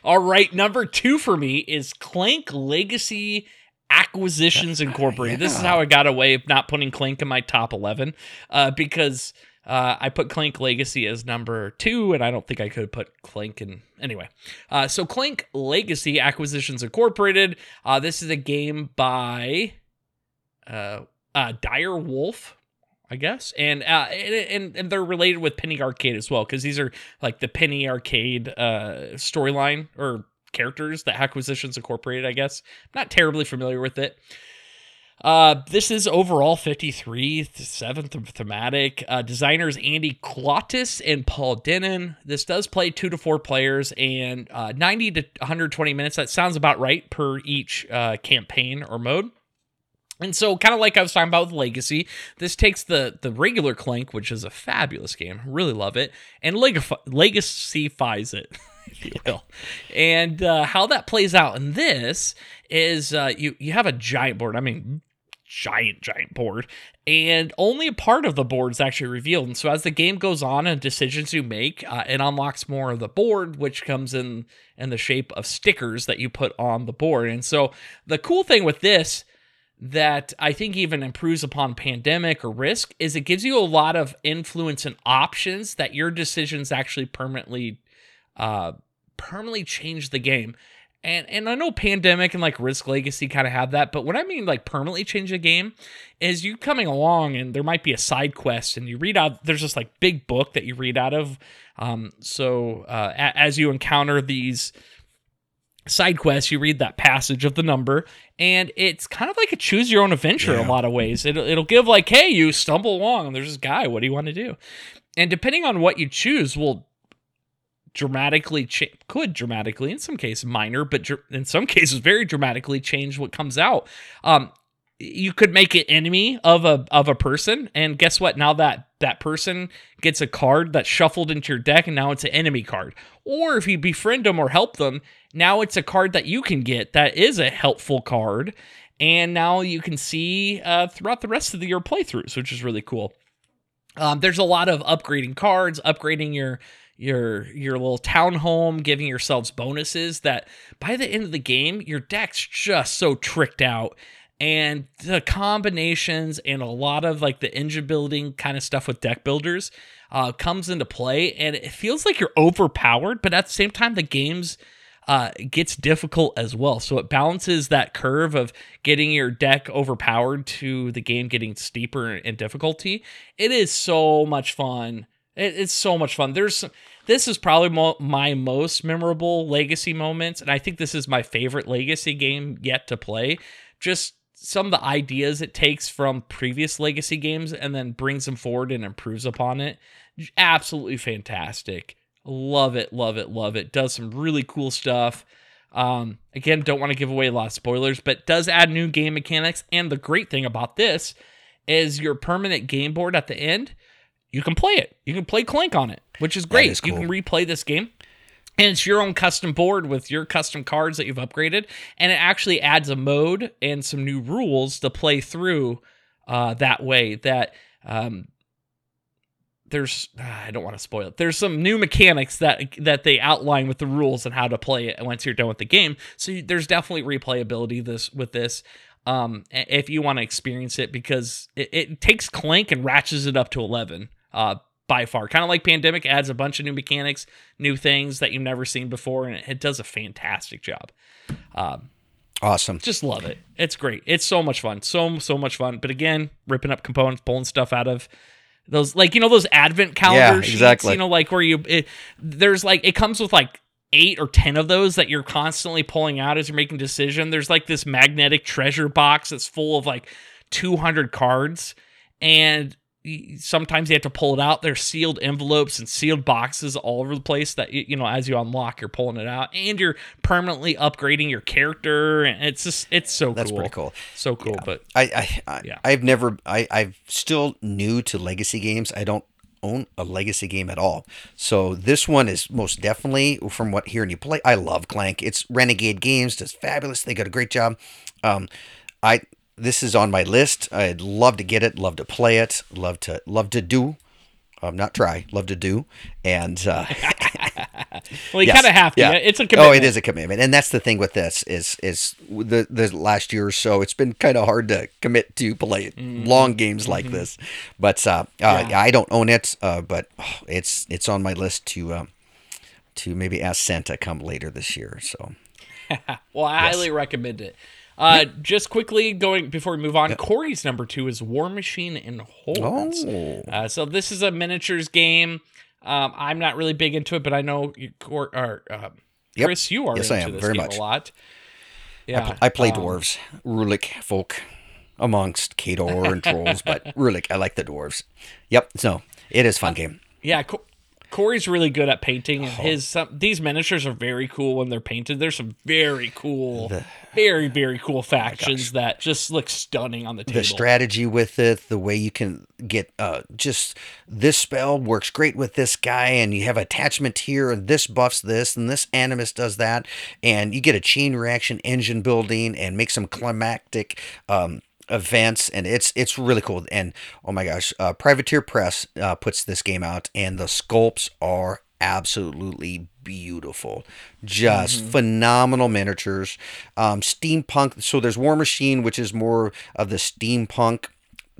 All right, number two for me is Clank Legacy Acquisitions Incorporated. This is how I got away of not putting Clank in my top 11 uh, because uh, I put Clank Legacy as number two, and I don't think I could put Clank in. Anyway, uh, so Clank Legacy Acquisitions Incorporated. Uh, this is a game by uh, uh, Dire Wolf. I guess, and uh, and and they're related with Penny Arcade as well because these are like the Penny Arcade uh, storyline or characters that Acquisitions Incorporated. I guess not terribly familiar with it. Uh, this is overall 53, seventh thematic. Uh, designers Andy Clautice and Paul Dennen. This does play two to four players and uh, 90 to 120 minutes. That sounds about right per each uh, campaign or mode. And so, kind of like I was talking about with Legacy, this takes the the regular Clank, which is a fabulous game, really love it, and leg- legacyfies it, if you will. And uh, how that plays out in this is uh, you you have a giant board. I mean, giant giant board, and only a part of the board is actually revealed. And so, as the game goes on and decisions you make, uh, it unlocks more of the board, which comes in in the shape of stickers that you put on the board. And so, the cool thing with this that I think even improves upon pandemic or risk is it gives you a lot of influence and options that your decisions actually permanently uh permanently change the game. And and I know pandemic and like risk legacy kind of have that, but what I mean like permanently change the game is you coming along and there might be a side quest and you read out there's this like big book that you read out of um so uh a- as you encounter these side quests, you read that passage of the number, and it's kind of like a choose your own adventure in a lot of ways. It'll, it'll give like, hey, you stumble along, and there's this guy. What do you want to do? And depending on what you choose, will dramatically cha- could dramatically in some cases minor, but dr- in some cases very dramatically change what comes out. Um, you could make an enemy of a of a person and guess what? Now that that person gets a card that's shuffled into your deck and now it's an enemy card. Or if you befriend them or help them now it's a card that you can get that is a helpful card and now you can see uh, throughout the rest of the, your playthroughs which is really cool. Um, there's a lot of upgrading cards upgrading your your your little town home giving yourselves bonuses that by the end of the game your deck's just so tricked out. And the combinations and a lot of like the engine building kind of stuff with deck builders uh, comes into play and it feels like you're overpowered but at the same time the game's uh, gets difficult as well. So it balances that curve of getting your deck overpowered to the game getting steeper in difficulty. It is so much fun it, it's so much fun there's this is probably mo- my most memorable legacy moments and i think this is my favorite legacy game yet to play just some of the ideas it takes from previous legacy games and then brings them forward and improves upon it. Absolutely fantastic. Love it, love it, love it. Does some really cool stuff. Um, again, don't want to give away a lot of spoilers, but does add new game mechanics. And the great thing about this is your permanent game board at the end, you can play it. You can play Clank on it, which is great. is cool. You can replay this game and it's your own custom board with your custom cards that you've upgraded and it actually adds a mode and some new rules to play through uh, that way that um, there's ah, i don't want to spoil it there's some new mechanics that that they outline with the rules and how to play it once you're done with the game so you, there's definitely replayability this with this um, if you want to experience it because it, it takes clank and ratchets it up to 11 uh, by far. Kind of like Pandemic adds a bunch of new mechanics, new things that you've never seen before, and it, does a fantastic job. Um, Awesome. just love it. It's great. It's so much fun. So so much fun. But again, ripping up components, pulling stuff out of those like you know those advent calendar Yeah, sheets, exactly. you know like where you it, there's like it comes with like eight or ten of those that you're constantly pulling out as you're making decision. There's like this magnetic treasure box that's full of like 200 cards and sometimes you have to pull it out there's sealed envelopes and sealed boxes all over the place that you know as you unlock you're pulling it out and you're permanently upgrading your character and it's just it's so cool. That's cool pretty cool. so cool but I, I, I Yeah. I've never, I, I'm still new to legacy games. I don't own a legacy game at all. So this one is most definitely from what hearing you play. I love Clank. It's Renegade Games does fabulous. They got a great job. Um, I this is on my list. I'd love to get it. Love to play it. Love to love to do. Um, not try. Love to do. And uh, well you Yes. kind of have to Yeah. it's a commitment Oh, it is a commitment, and that's the thing with this is is the the last year or so. It's been kind of hard to commit to play long games like this, but uh, uh, Mm-hmm. I don't own it. Uh, but oh, it's it's on my list to um, to maybe ask Santa come later this year. So Well, I highly recommend it. Uh, Just quickly going before we move on, Corey's number two is War Machine and Hordes. Oh. Uh, so this is a miniatures game. Um, I'm not really big into it, but I know you, Cor- or, uh, Yep. Chris, you are Yes, into I am, this very game much. a lot. Yeah, I play um, dwarves, Rhulic folk, amongst Khador and trolls, but Rhulic, I like the dwarves. Yep. So it is fun game. Yeah, Corey's really good at painting, Oh. and his some, these miniatures are very cool when they're painted. There's some very cool, very very cool factions that just look stunning on the table. the strategy with it, the way you can get uh, just this spell works great with this guy, and you have attachment here, and this buffs this, and this animus does that, and you get a chain reaction engine building and make some climactic um, events, and it's it's really cool. And oh my gosh, uh, Privateer Press uh, puts this game out, and the sculpts are absolutely beautiful. Just phenomenal miniatures. Um steampunk so there's war machine which is more of the steampunk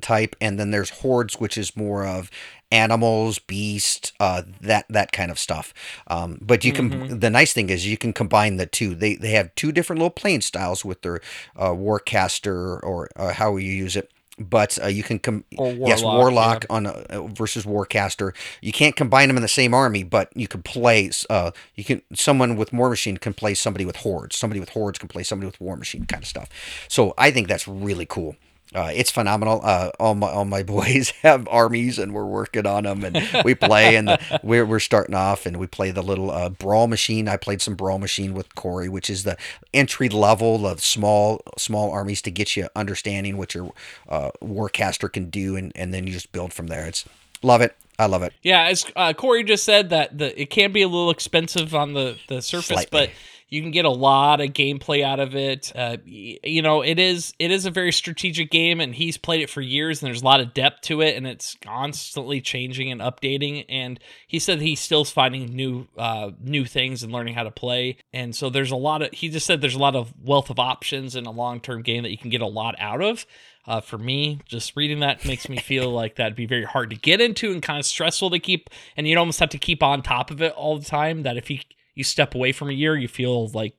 type and then there's hordes which is more of animals beast uh that that kind of stuff. Um but you can the nice thing is you can combine the two. They they have two different little playing styles with their uh warcaster or uh, how you use it. But uh, you can com- Or yes warlock, warlock on a, uh, versus warcaster. You can't combine them in the same army but you can play uh you can someone with war machine can play somebody with hordes. Somebody with hordes can play somebody with war machine kind of stuff. So i think that's really cool uh, it's phenomenal. Uh, all my all my boys have armies, and we're working on them, and we play. And the, we're we're starting off, and we play the little uh, brawl machine. I played some brawl machine with Corey, which is the entry level of small small armies to get you understanding what your uh, warcaster can do, and and then you just build from there. It's love it. I love it. Yeah, as uh, Corey just said, that the it can be a little expensive on the the surface, Slightly. but you can get a lot of gameplay out of it. Uh, you know, it is it is a very strategic game, and he's played it for years, and there's a lot of depth to it, and it's constantly changing and updating. And he said he's still finding new uh, new things and learning how to play. And so there's a lot of he just said there's a lot of wealth of options in a long term game that you can get a lot out of. Uh, for me, just reading that makes me feel like that'd be very hard to get into and kind of stressful to keep. And you'd almost have to keep on top of it all the time. That if you you step away from a year, you feel like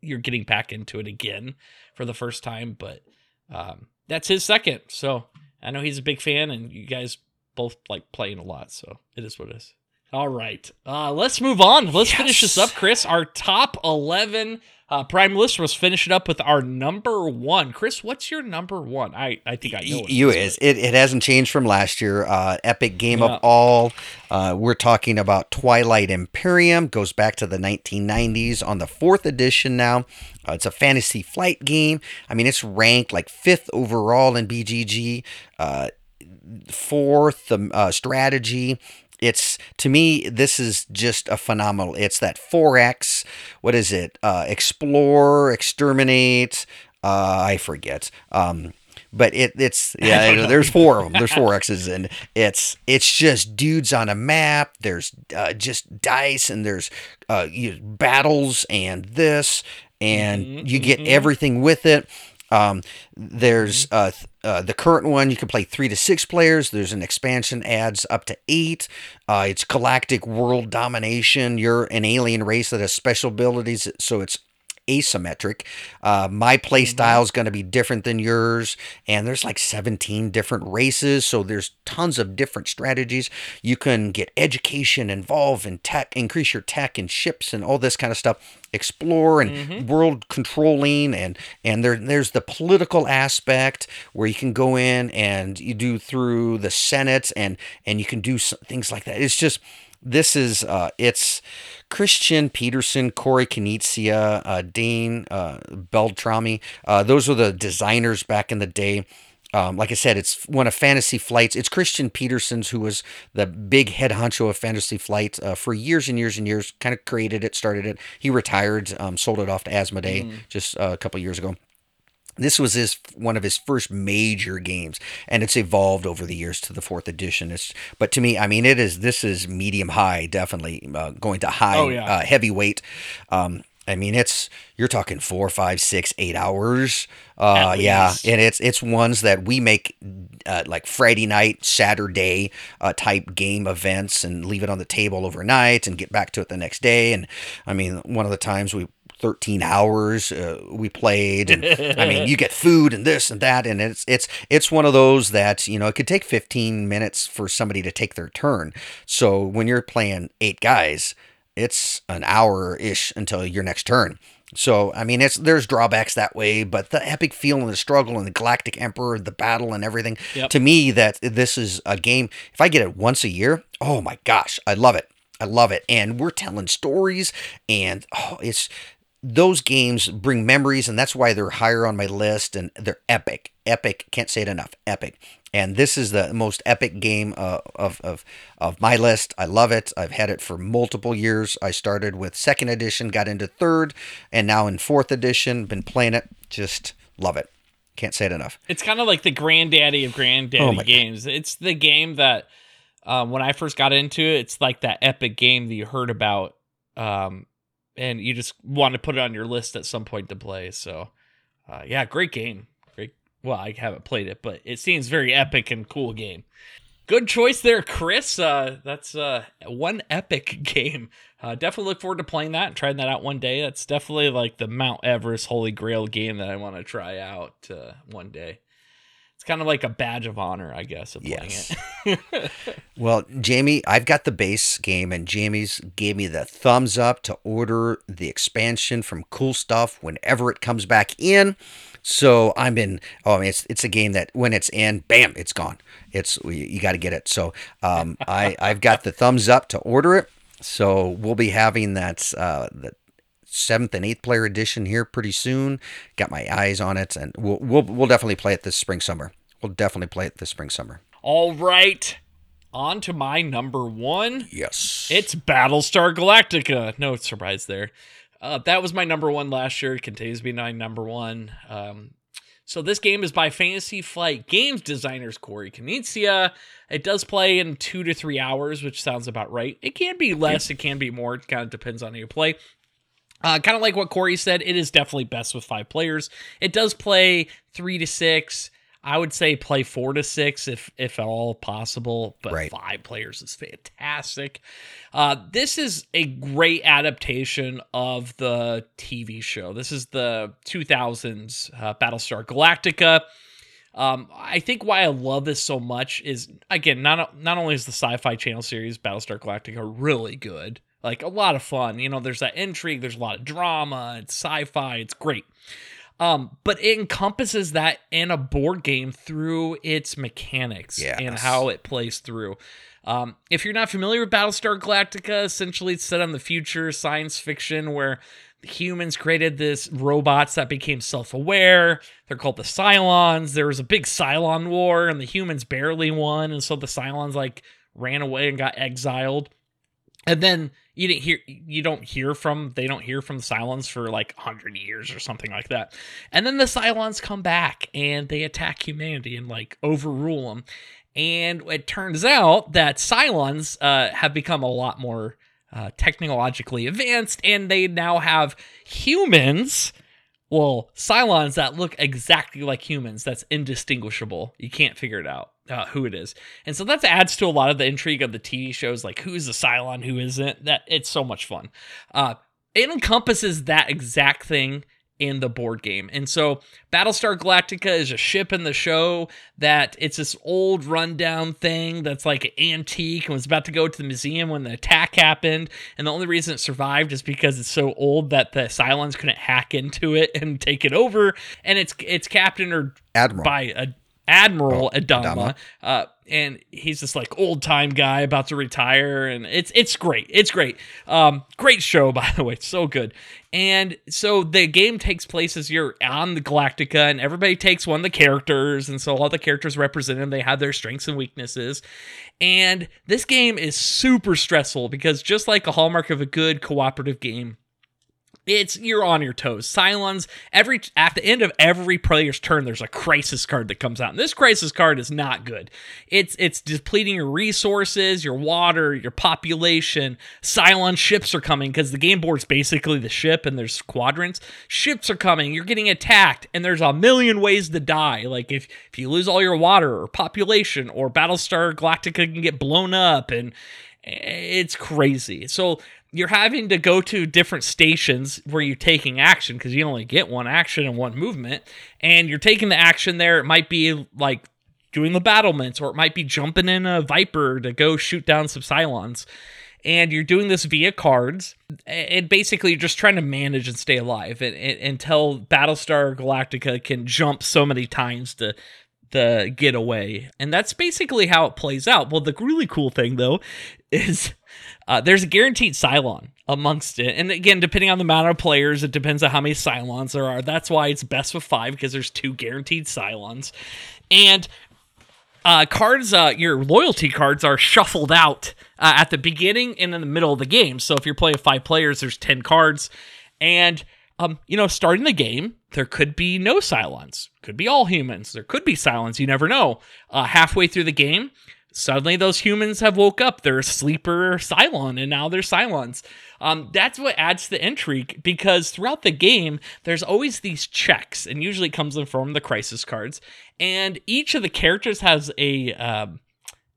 you're getting back into it again for the first time. But um, that's his second, so I know he's a big fan, and you guys both like playing a lot, so it is what it is. All right, uh, let's move on. Let's finish this up, Chris. Our top eleven uh, prime list was finish it up with our number one. Chris, what's your number one? I I think I know. it you is, is it, it hasn't changed from last year uh epic game Yeah. of all uh we're talking about twilight imperium goes back to the 1990s on the fourth edition now uh, it's a fantasy flight game i mean it's ranked like fifth overall in bgg uh fourth um, uh, strategy it's to me this is just a phenomenal it's that 4x what is it? Uh explore exterminate uh i forget. Um but it it's yeah there's four of them there's four x's and it's it's just dudes on a map there's uh, just dice and there's uh you, battles and this and Mhm, you get mhm. everything with it um, there's uh, th- uh, the current one. You can play three to six players. There's an expansion adds up to eight. Uh, it's galactic world domination. You're an alien race that has special abilities, so it's asymmetric. Uh, my play style is going to be different than yours, and there's like 17 different races, so there's tons of different strategies. You can get education involved in tech, increase your tech and ships and all this kind of stuff. Explore and world controlling, and and there there's the political aspect where you can go in and you do through the Senate and and you can do some, things like that. It's just this is uh, it's Christian Petersen, Corey Konieczka, uh, Dane uh, Beltrami. Uh, those were the designers back in the day. Um, like I said, it's one of Fantasy Flight's. It's Christian Petersen's who was the big head honcho of Fantasy Flight uh, for years and years and years. Kind of created it, started it. He retired, um, sold it off to Asmodee just uh, a couple years ago this was his one of his first major games and it's evolved over the years to the fourth edition. It's but to me i mean it is this is medium high definitely uh, going to high Oh, yeah. uh, heavyweight. Um i mean it's you're talking four five six eight hours. Uh yeah and it's it's ones that we make uh, like friday night saturday uh, type game events and leave it on the table overnight and get back to it the next day. And i mean one of the times we 13 hours uh, we played and i mean you get food and this and that and it's it's it's one of those that you know it could take 15 minutes for somebody to take their turn so when you're playing eight guys it's an hour ish until your next turn so i mean it's there's drawbacks that way but the epic feel and the struggle and the galactic emperor the battle and everything Yep. to me that this is a game if i get it once a year oh my gosh i love it I love it. And we're telling stories and oh, it's those games bring memories and that's why they're higher on my list and they're epic. Epic, can't say it enough. Epic. And this is the most epic game uh, of, of of my list. I love it. I've had it for multiple years. I started with second edition, got into third, and now in fourth edition, been playing it. Just love it. Can't say it enough. It's kind of like the granddaddy of granddaddy Oh my God. games. It's the game that um, when I first got into it, it's like that epic game that you heard about, um, and you just want to put it on your list at some point to play. So, uh, yeah, great game. Great. Well, I haven't played it, but it seems very epic and cool game. Good choice there, Chris. Uh, that's uh, one epic game. Uh, definitely look forward to playing that and trying that out one day. That's definitely like the Mount Everest Holy Grail game that I want to try out uh, one day. It's kind of like a badge of honor, I guess, of playing Yes. it. Well, Jamie, I've got the base game, and Jamie's gave me the thumbs up to order the expansion from Cool Stuff whenever it comes back in. So I'm in. Oh, I mean, it's it's a game that when it's in, bam, it's gone. It's you, you got to get it. So um, I I've got the thumbs up to order it. So we'll be having that uh, the seventh and eighth player edition here pretty soon. Got my eyes on it, and we'll we'll we'll definitely play it this spring summer. We'll definitely play it this spring summer. All right. On to my number one. Yes. It's Battlestar Galactica. No surprise there. Uh, that was my number one last year. It continues to be my number one. Um, so this game is by Fantasy Flight Games designers Corey Konieczka. It does play in two to three hours, which sounds about right. It can be less, it can be more. It kind of depends on how you play. Uh, kind of like what Corey said, it is definitely best with five players. It does play three to six. I would say play four to six if if at all possible, but Right. five players is fantastic. Uh, this is a great adaptation of the TV show. This is the 2000s uh, Battlestar Galactica. Um, I think why I love this so much is again not not only is the Sci-Fi Channel series Battlestar Galactica really good, like a lot of fun. You know, there's that intrigue, there's a lot of drama, it's sci-fi, it's great. Um, but it encompasses that in a board game through its mechanics and how it plays through. Um, if you're not familiar with Battlestar Galactica, essentially it's set on the future science fiction where humans created this robots that became self-aware. They're called the Cylons. There was a big Cylon war and the humans barely won, and so the Cylons like ran away and got exiled. And then you didn't hear you don't hear from they don't hear from the Cylons for like 100 years or something like that. And then the Cylons come back and they attack humanity and like overrule them. And it turns out that Cylons uh, have become a lot more uh, technologically advanced and they now have humans well, Cylons that look exactly like humans, that's indistinguishable. You can't figure it out uh, who it is. And so that adds to a lot of the intrigue of the TV shows, like who's the Cylon, who isn't. That it's so much fun. Uh, it encompasses that exact thing in the board game. And so Battlestar Galactica is a ship in the show that it's this old rundown thing that's like antique and was about to go to the museum when the attack happened. And the only reason it survived is because it's so old that the Cylons couldn't hack into it and take it over. And it's it's captained or Admiral. by a Admiral Oh, Adama, Adama. uh, and he's this like old time guy about to retire, and it's it's great, it's great, um, great show by the way, it's so good. And so the game takes place as you're on the Galactica, and everybody takes one of the characters, and so all the characters represent them. they have their strengths and weaknesses. And this game is super stressful because just like a hallmark of a good cooperative game, it's you're on your toes. Cylons every at the end of every player's turn, there's a crisis card that comes out. And this crisis card is not good. It's it's depleting your resources, your water, your population. Cylon ships are coming because the game board's basically the ship, and there's quadrants. Ships are coming. You're getting attacked, and there's a million ways to die. Like if if you lose all your water or population, or Battlestar Galactica can get blown up, and eh, it's crazy. So you're having to go to different stations where you're taking action because you only get one action and one movement, and you're taking the action there. It might be like doing the battlements, or it might be jumping in a Viper to go shoot down some Cylons. And you're doing this via cards, and basically you're just trying to manage and stay alive and, until Battlestar Galactica can jump so many times to the getaway. And that's basically how it plays out. Well, the really cool thing though is uh, there's a guaranteed Cylon amongst it. And again, depending on the amount of players, it depends on how many Cylons there are. That's why it's best with five because there's two guaranteed Cylons. And uh, cards, uh, your loyalty cards are shuffled out uh, at the beginning and in the middle of the game. So if you're playing five players, there's 10 cards. And, um, you know, starting the game, there could be no Cylons. Could be all humans. There could be Cylons. You never know. Uh, halfway through the game, suddenly those humans have woke up. They're a sleeper Cylon, and now they're Cylons. Um, that's what adds to the intrigue because throughout the game, there's always these checks, and usually comes in from the crisis cards. And each of the characters has a um,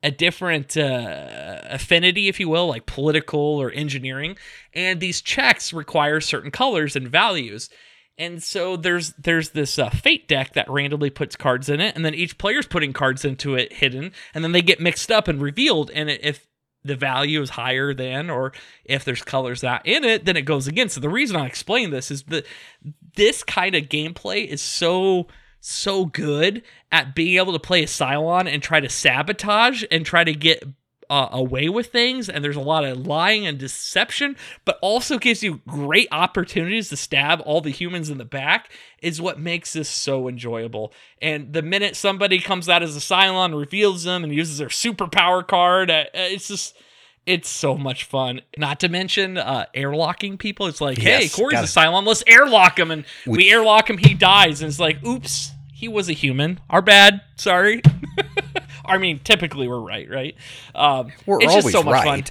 a different uh, affinity, if you will, like political or engineering. And these checks require certain colors and values. And so there's there's this uh, fate deck that randomly puts cards in it, and then each player's putting cards into it hidden, and then they get mixed up and revealed. And if the value is higher than, or if there's colors that in it, then it goes against. So the reason I explain this is that this kind of gameplay is so so good at being able to play a Cylon and try to sabotage and try to get uh, away with things and there's a lot of lying and deception but also gives you great opportunities to stab all the humans in the back is what makes this so enjoyable and the minute somebody comes out as a Cylon reveals them and uses their superpower card uh, it's just it's so much fun. Not to mention uh, airlocking people. It's like, hey, Yes, Corey's gotta- a Cylon. Let's airlock him, and we, airlock him. He dies, and it's like, oops, he was a human. Our bad. Sorry. I mean, typically we're right, right? Um, We're it's always just so much fun.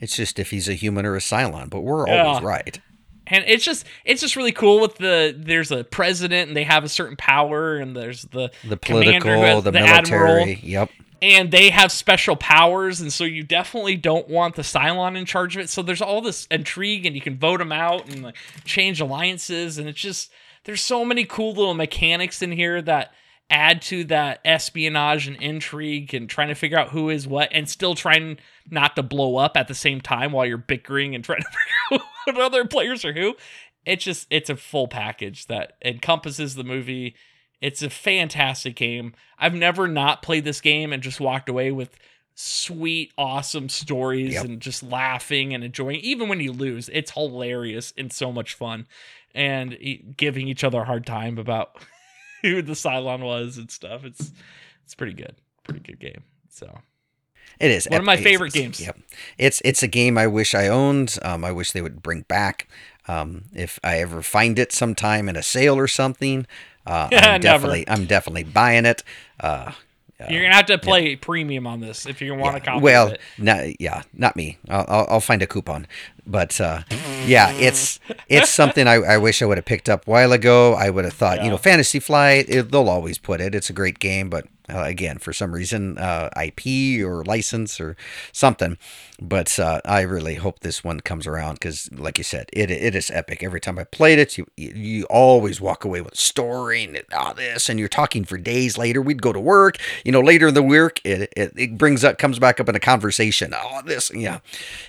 It's just if he's a human or a Cylon, but we're Yeah. always right. and it's just it's just really cool with the there's a president and they have a certain power and there's the The political, has- the, admiral military. Yep. and they have special powers and so you definitely don't want the Cylon in charge of it so there's all this intrigue and you can vote them out and like change alliances and it's just there's so many cool little mechanics in here that add to that espionage and intrigue and trying to figure out who is what and still trying not to blow up at the same time while you're bickering and trying to figure out what other players are who it's just it's a full package that encompasses the movie it's a fantastic game i've never not played this game and just walked away with sweet awesome stories Yep. and just laughing and enjoying even when you lose it's hilarious and so much fun and giving each other a hard time about who the Cylon was and stuff it's it's pretty good pretty good game so It is One of my favorite games. Yep, it's it's a game I wish I owned. Um, I wish they would bring back. Um, if I ever find it sometime in a sale or something, uh, Yeah, I'm definitely I'm definitely buying it. Uh, you're gonna have to play premium on this if you want to copy well, it. not, yeah, not me. I'll, I'll, I'll find a coupon. But uh, yeah, it's it's something I, I wish I would have picked up a while ago. I would have thought, you know, Fantasy Flight, it, they'll always put it. It's a great game, but uh, again, for some reason, uh, IP or license or something. But uh, I really hope this one comes around because, like you said, it it is epic. Every time I played it, you you always walk away with a story and all this, and you're talking for days later. We'd go to work, you know, later in the work, it it, it brings up comes back up in a conversation. Oh, this, yeah,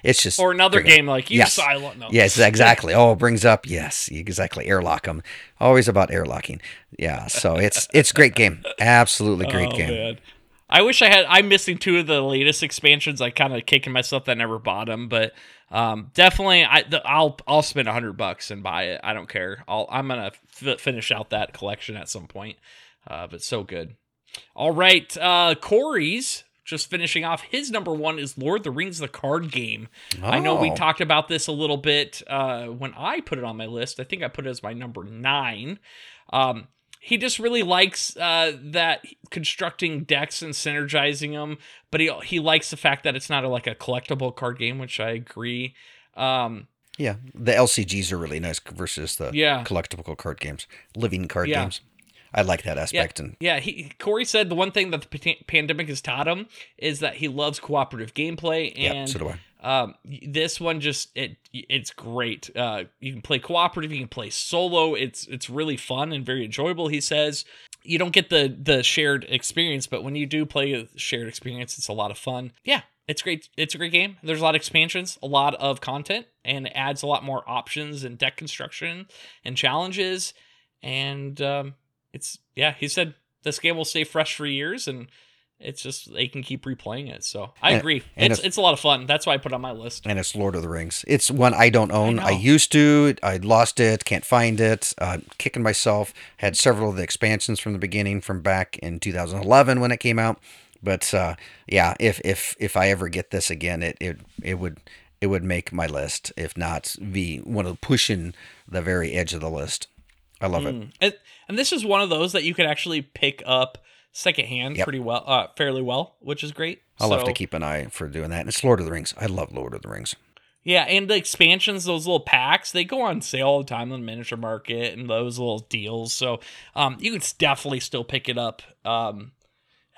it's just Or another game like you Yes. silent. No. Yes, exactly. Oh, it brings up yes, exactly. Airlock them. Always about airlocking. Yeah. So it's it's great game. Absolutely great Oh, game. man. I wish I had. I'm missing two of the latest expansions. I kind of kicking myself that I never bought them, but um, definitely, I the, I'll I'll spend a hundred bucks and buy it. I don't care. I'll I'm gonna f- finish out that collection at some point. Uh, but so good. All right, uh, Corey's just finishing off. His number one is Lord of the Rings: The Card Game. I know we Oh. talked about this a little bit uh, when I put it on my list. I think I put it as my number nine. Um, he just really likes uh, that constructing decks and synergizing them, but he he likes the fact that it's not a, like a collectible card game, which I agree. Um, Yeah. The LCGs are really nice versus the Yeah. collectible card games, living card Yeah. games. I like that yeah, aspect. And yeah. He Corey said the one thing that the pandemic has taught him is that he loves cooperative gameplay, yeah, and so do I. Um, this one just it it's great. Uh, you can play cooperative, you can play solo. It's it's really fun and very enjoyable. He says you don't get the the shared experience, but when you do play a shared experience, it's a lot of fun. Yeah, it's great. It's a great game. There's a lot of expansions, a lot of content, and it adds a lot more options and deck construction and challenges. And um, it's yeah, he said this game will stay fresh for years and. It's just they can keep replaying it, so I And- agree. and it's if- it's a lot of fun. That's why I put it on my list. And it's Lord of the Rings. It's one I don't own. I, know. used to. I lost it. Can't find it. Uh, kicking myself. Had several of the expansions from the beginning, from back in 2011 when it came out. But uh, yeah, if if if I ever get this again, it it it would it would make my list. If not, be one of pushing the very edge of the list. I love it. Mm. And, and this is one of those that you could actually pick up secondhand Yep. pretty well, uh, fairly well, which is great. I'll have to keep an eye for doing that. And it's Lord of the Rings. I love Lord of the Rings. Yeah, and the expansions, those little packs, they go on sale all the time on the miniature market and those little deals. So um, you can definitely still pick it up. Um,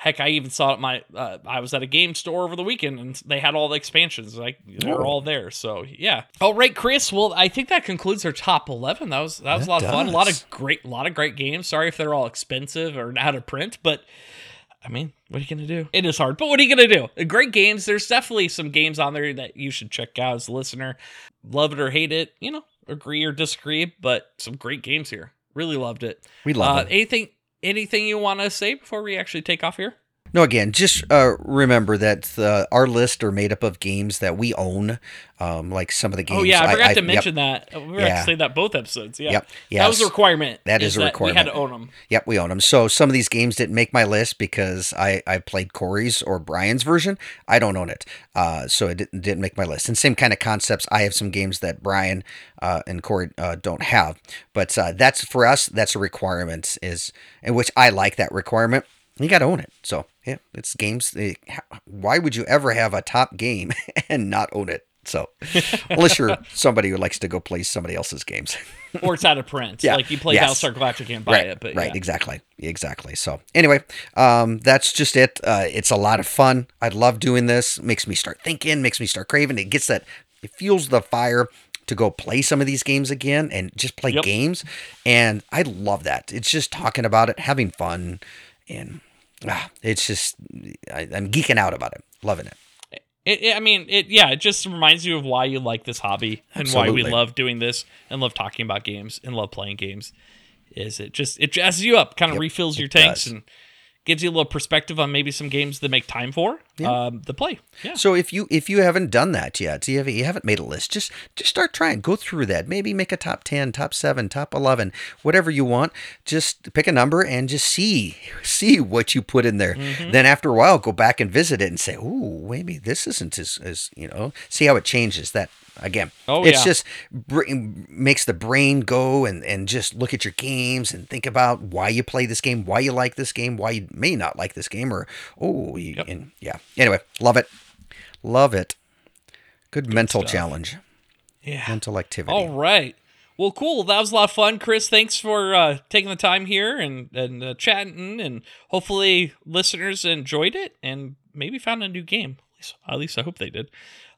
heck, I even saw it. My uh, I was at a game store over the weekend and they had all the expansions. Like they're Oh. all there. So yeah. All right, Chris. Well, I think that concludes our top eleven. That was that was a That lot of fun. A lot of great, a lot of great games. Sorry if they're all expensive or out of print, but I mean, what are you gonna do? It is hard, but what are you gonna do? Great games. There's definitely some games on there that you should check out as a listener. Love it or hate it, you know, agree or disagree, but some great games here. Really loved it. We love uh, it. Anything, anything you want to say before we actually take off here? No, again, just uh, remember that uh, our list are made up of games that we own, um, like some of the games. oh yeah, I forgot to yep, mention that. We Yeah. to say that both episodes. Yeah, Yep. that was a requirement. That is a requirement. We had to own them. Yep, we own them. So some of these games didn't make my list because I, I played Corey's or Brian's version. I don't own it, uh, so it didn't, didn't make my list. And same kind of concepts. I have some games that Brian uh, and Corey uh, don't have, but uh, that's for us. That's a requirement. Is in which I like that requirement. You got to own it. So yeah, it's games. They, why would you ever have a top game and not own it? So unless you're somebody who likes to go play somebody else's games. Or it's out of print. Yeah. Like you play Yes. Battlestar Galactica, you can't buy right, it. But right, yeah. exactly, exactly. So anyway, um, that's just it. Uh, it's a lot of fun. I love doing this. Makes me start thinking. Makes me start craving. It gets that. It fuels the fire to go play some of these games again and just play Yep. games. And I love that. It's just talking about it, having fun, and ah, it's just I, I'm geeking out about it, loving it. It, it- I mean, it yeah, it just reminds you of why you like this hobby and why we love doing this and love talking about games and love playing games. Is it just it jazzes you up, kind of refills your tanks does. and gives you a little perspective on maybe some games that make time for um, the play. Yeah, So if you if you haven't done that yet, you haven't you haven't made a list, just just start trying. Go through that. Maybe make a top ten, top seven, top eleven, whatever you want. Just pick a number and just see see what you put in there. Mm-hmm. Then after a while, go back and visit it and say, "Ooh, maybe this isn't as, as you know." See how it changes. That again. Oh, it's yeah. just br- makes the brain go and and just look at your games and think about why you play this game, why you like this game, why you may not like this game, or oh, you, Yep. and yeah. Anyway, love it, love it. Good, mental stuff. challenge, yeah. mental activity. All right. Well, cool. That was a lot of fun, Chris. Thanks for uh, taking the time here and and uh, chatting, and hopefully listeners enjoyed it and maybe found a new game. At least, at least I hope they did.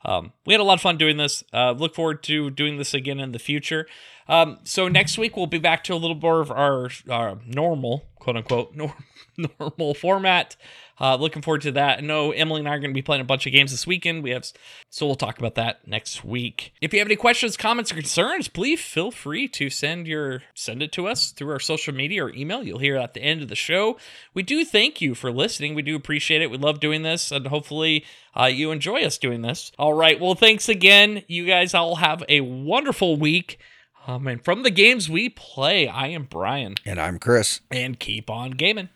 Um, we had a lot of fun doing this. Uh, look forward to doing this again in the future. Um, so next week we'll be back to a little more of our, our normal, quote unquote, nor- normal format. Uh, looking forward to that. I know Emily and I are going to be playing a bunch of games this weekend. We have, so we'll talk about that next week. If you have any questions, comments, or concerns, please feel free to send your send it to us through our social media or email. You'll hear at the end of the show. We do thank you for listening. We do appreciate it. We love doing this, and hopefully uh, you enjoy us doing this. All right. Well, thanks again. You guys all have a wonderful week. Um, and from the games we play, I am Brian, And I'm Chris. and keep on gaming.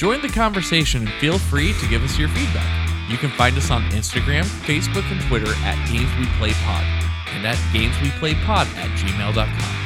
Join the conversation and feel free to give us your feedback. You can find us on Instagram, Facebook, and Twitter at Games We Play Pod and at gamesweplaypod at gmail.com.